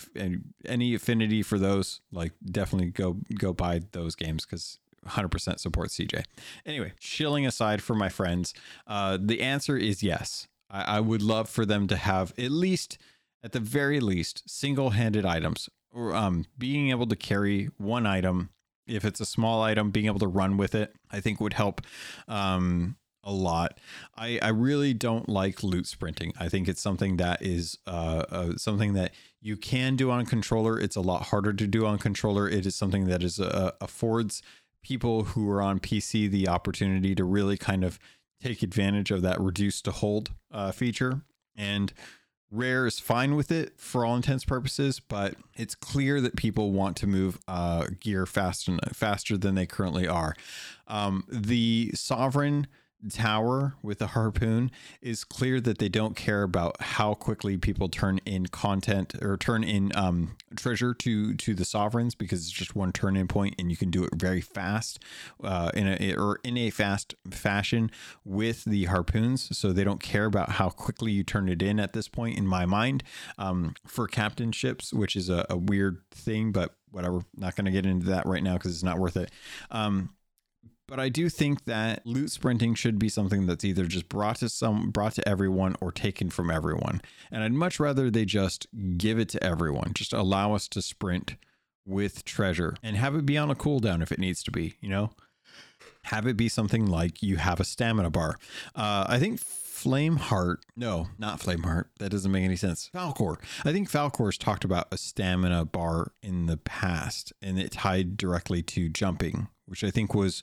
any, affinity for those, like definitely go go buy those games because 100% support CJ. Anyway, chilling aside for my friends, uh, the answer is yes. I, I would love for them to have at least, at the very least, single-handed items or um, being able to carry one item. If it's a small item, being able to run with it, I think would help. Um, a lot. I, I really don't like loot sprinting. I think it's something that is uh, uh, something that you can do on controller. It's a lot harder to do on controller. It is something that is uh, affords people who are on PC the opportunity to really kind of take advantage of that reduce to hold uh, feature. And Rare is fine with it for all intents purposes, but it's clear that people want to move uh, gear faster faster than they currently are. Um, the Sovereign tower with a harpoon is clear that they don't care about how quickly people turn in content or turn in um, treasure to to the sovereigns because it's just one turn in point and you can do it very fast uh, in a or in a fast fashion with the harpoons. So they don't care about how quickly you turn it in at this point in my mind um, for captainships which is a, a weird thing but whatever. Not going to get into that right now because it's not worth it. Um, but I do think that loot sprinting should be something that's either just brought to some brought to everyone or taken from everyone. And I'd much rather they just give it to everyone. Just allow us to sprint with treasure and have it be on a cooldown if it needs to be, you know? Have it be something like you have a stamina bar. Uh, I think Flameheart, no, not Flameheart. That doesn't make any sense. Falcor. I think Falcor's talked about a stamina bar in the past and it tied directly to jumping, which I think was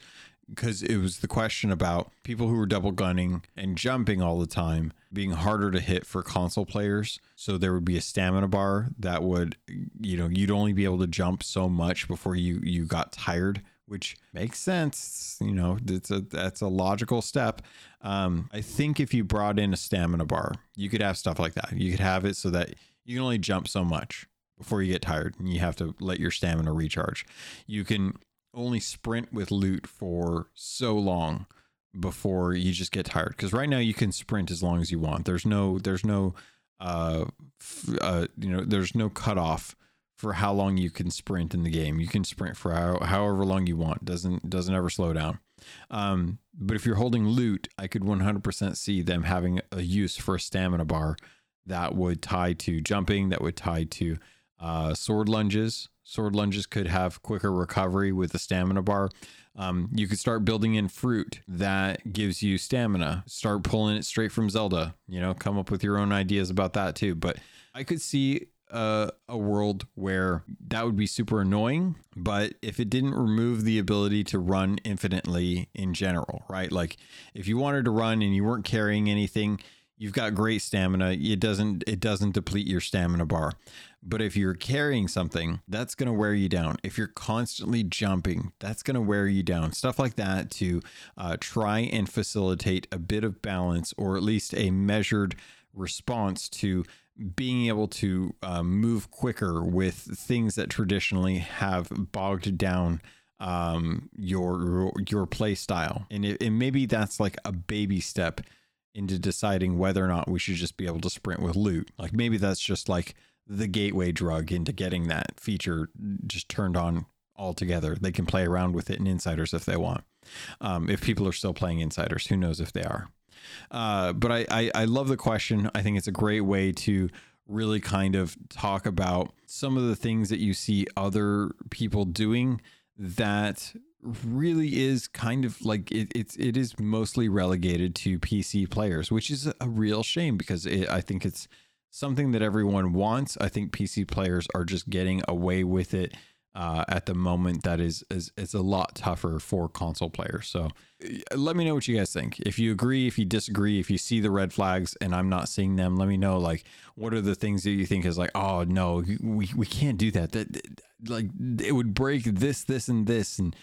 because it was the question about people who were double gunning and jumping all the time being harder to hit for console players. So there would be a stamina bar that would, you know, you'd only be able to jump so much before you you got tired, which makes sense. You know, it's a that's a logical step. Um, I think if you brought in a stamina bar, you could have stuff like that. You could have it so that you can only jump so much before you get tired and you have to let your stamina recharge. You can only sprint with loot for so long before you just get tired. Because right now you can sprint as long as you want. There's no there's no uh, f- uh you know there's no cutoff for how long you can sprint in the game. You can sprint for how, however long you want. Doesn't doesn't ever slow down. Um but if you're holding loot i could 100% see them having a use for a stamina bar that would tie to jumping that would tie to uh, sword lunges sword lunges could have quicker recovery with the stamina bar. Um, you could start building in fruit that gives you stamina. Start pulling it straight from Zelda. You know, come up with your own ideas about that too. But I could see a, a world where that would be super annoying, but if it didn't remove the ability to run infinitely in general, right? Like if you wanted to run and you weren't carrying anything, you've got great stamina. It doesn't it doesn't deplete your stamina bar. But if you're carrying something, that's going to wear you down. If you're constantly jumping, that's going to wear you down. Stuff like that to uh, try and facilitate a bit of balance or at least a measured response to being able to uh, move quicker with things that traditionally have bogged down um, your your play style, and, it, and maybe that's like a baby step into deciding whether or not we should just be able to sprint with loot. Like maybe that's just like the gateway drug into getting that feature just turned on altogether. They can play around with it in insiders if they want. Um, if people are still playing insiders, who knows if they are. Uh, but I, I, I love the question. I think it's a great way to really kind of talk about some of the things that you see other people doing that really is kind of like it, it's it is mostly relegated to PC players, which is a real shame because it, I think it's something that everyone wants. I think PC players are just getting away with it uh, at the moment that is, is is a lot tougher for console players. So let me know what you guys think. If you agree, if you disagree, if you see the red flags and I'm not seeing them, let me know. Like, what are the things that you think is like, oh no, we we can't do that. That, that like it would break this, this, and this, and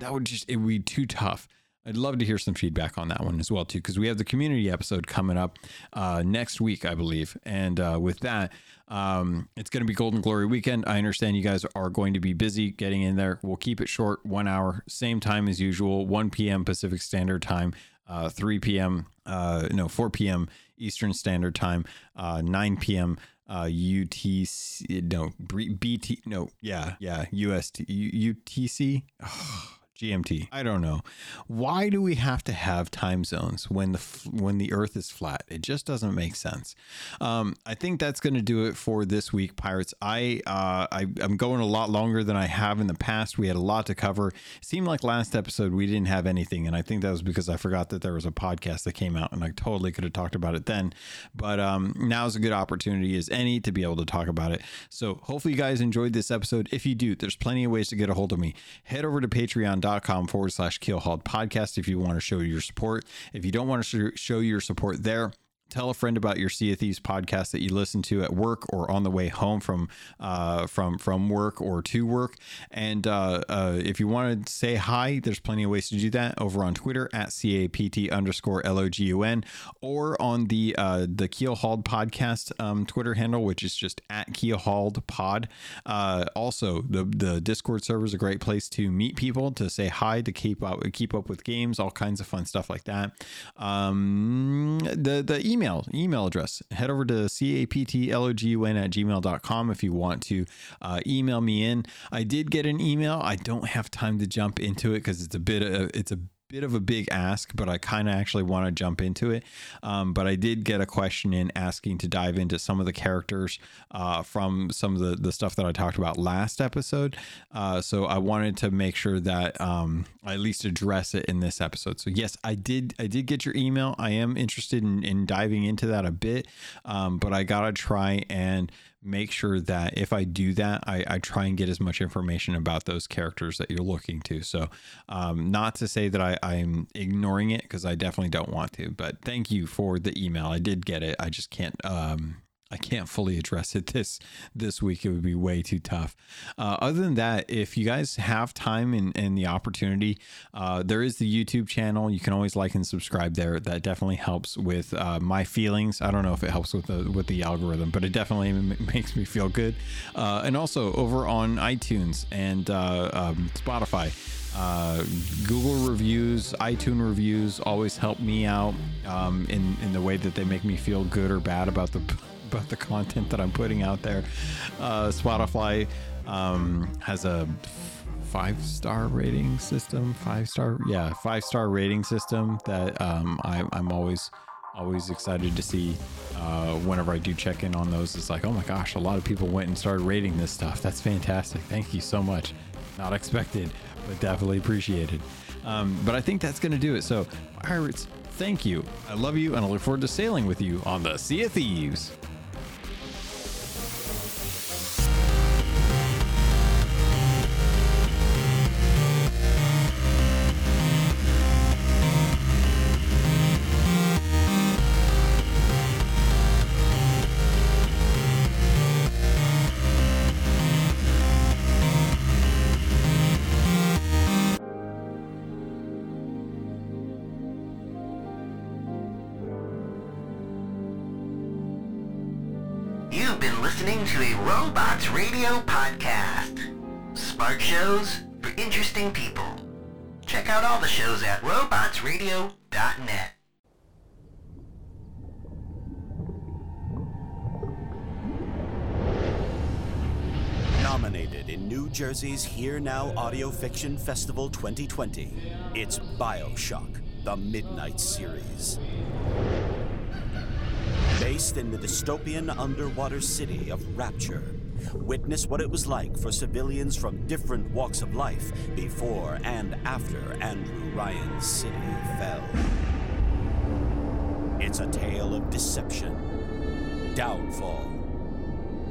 that would just it would be too tough. I'd love to hear some feedback on that one as well too, because we have the community episode coming up uh, next week, I believe. And uh, with that, um, it's going to be Golden Glory weekend. I understand you guys are going to be busy getting in there. We'll keep it short, one hour, same time as usual, 1 p.m. Pacific Standard Time, uh, 3 p.m. Uh, no, 4 p.m. Eastern Standard Time, uh, 9 p.m. Uh, UTC, no, BT, no, yeah, yeah, UST, UTC. Oh GMT. I don't know. Why do we have to have time zones when the when the Earth is flat? It just doesn't make sense. Um, I think that's going to do it for this week, pirates. I, uh, I I'm going a lot longer than I have in the past. We had a lot to cover. It seemed like last episode we didn't have anything, and I think that was because I forgot that there was a podcast that came out, and I totally could have talked about it then. But um, now is a good opportunity as any to be able to talk about it. So hopefully you guys enjoyed this episode. If you do, there's plenty of ways to get a hold of me. Head over to Patreon patreon.com forward slash keelhauled podcast if you want to show your support. If you don't want to show your support there, tell a friend about your Sea of Thieves podcast that you listen to at work or on the way home from uh, from from work or to work. And uh, uh, if you want to say hi, there's plenty of ways to do that over on Twitter at capt underscore logun or on the uh, the Keelhauled podcast um, Twitter handle, which is just at Keelhauled Pod. Uh, also, the the Discord server is a great place to meet people, to say hi, to keep up keep up with games, all kinds of fun stuff like that. Um, the the email email email address. Head over to captlogun at gmail.com if you want to uh, email me in. I did get an email. I don't have time to jump into it because it's a bit of, it's a bit of a big ask, but I kind of actually want to jump into it. Um, but I did get a question in asking to dive into some of the characters uh, from some of the, the stuff that I talked about last episode. Uh, so I wanted to make sure that um, I at least address it in this episode. So yes, I did. I did get your email. I am interested in, in diving into that a bit, um, but I gotta try and make sure that if I do that, I, I, try and get as much information about those characters that you're looking to. So, um, not to say that I, I'm ignoring it because I definitely don't want to, but thank you for the email. I did get it. I just can't um, I can't fully address it this this week. It would be way too tough. Uh, other than that, if you guys have time and, and the opportunity, uh, there is the YouTube channel. You can always like and subscribe there. That definitely helps with uh, my feelings. I don't know if it helps with the with the algorithm, but it definitely m- makes me feel good. Uh, and also over on iTunes and uh, um, Spotify. Uh, Google reviews, iTunes reviews always help me out um, in in the way that they make me feel good or bad about the about the content that I'm putting out there. Uh, Spotify um, has a five star rating system. Five star, yeah, five star rating system that um, I, I'm always always excited to see uh, whenever I do check in on those. It's like, oh my gosh, a lot of people went and started rating this stuff. That's fantastic. Thank you so much. Not expected, but definitely appreciated. Um, but I think that's going to do it. So, pirates, thank you. I love you, and I look forward to sailing with you on the Sea of Thieves podcast. Been listening to a Robots Radio podcast. Smart shows for interesting people. Check out all the shows at robotsradio.net. Nominated in New Jersey's Here Now Audio Fiction Festival 2020, it's Bioshock, the Midnight Series. Based in the dystopian underwater city of Rapture, witness what it was like for civilians from different walks of life before and after Andrew Ryan's city fell. It's a tale of deception, downfall,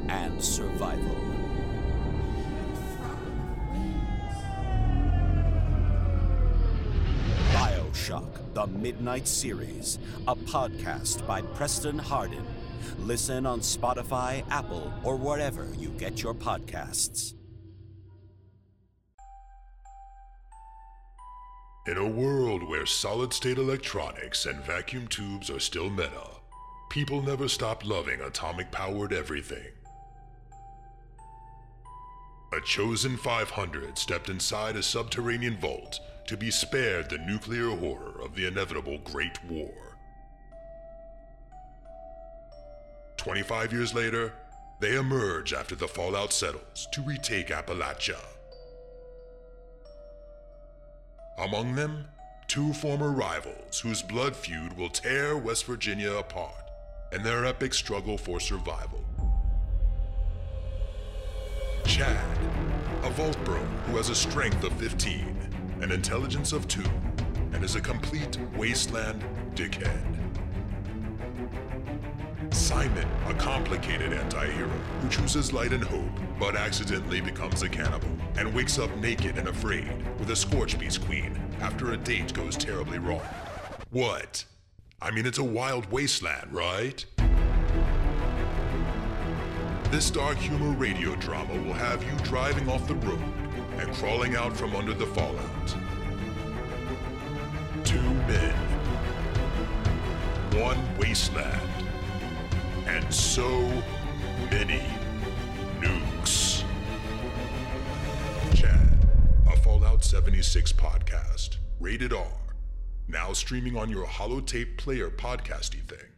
and survival. The Midnight Series, a podcast by Preston Hardin. Listen on Spotify, Apple, or wherever you get your podcasts. In a world where solid state electronics and vacuum tubes are still meta, people never stop loving atomic powered everything. A chosen 500 stepped inside a subterranean vault to be spared the nuclear horror of the inevitable Great War. 25 years later, they emerge after the fallout settles to retake Appalachia. Among them, two former rivals whose blood feud will tear West Virginia apart in their epic struggle for survival. Chad, a Vault Bro who has a strength of 15, an intelligence of 2, and is a complete wasteland dickhead. Simon, a complicated anti-hero who chooses light and hope, but accidentally becomes a cannibal and wakes up naked and afraid with a Scorch Beast queen after a date goes terribly wrong. What? I mean, it's a wild wasteland, right? This dark humor radio drama will have you driving off the road and crawling out from under the fallout. Two men, one wasteland, and so many nukes. Chad, a Fallout 76 podcast, rated R, now streaming on your holotape player podcasty thing.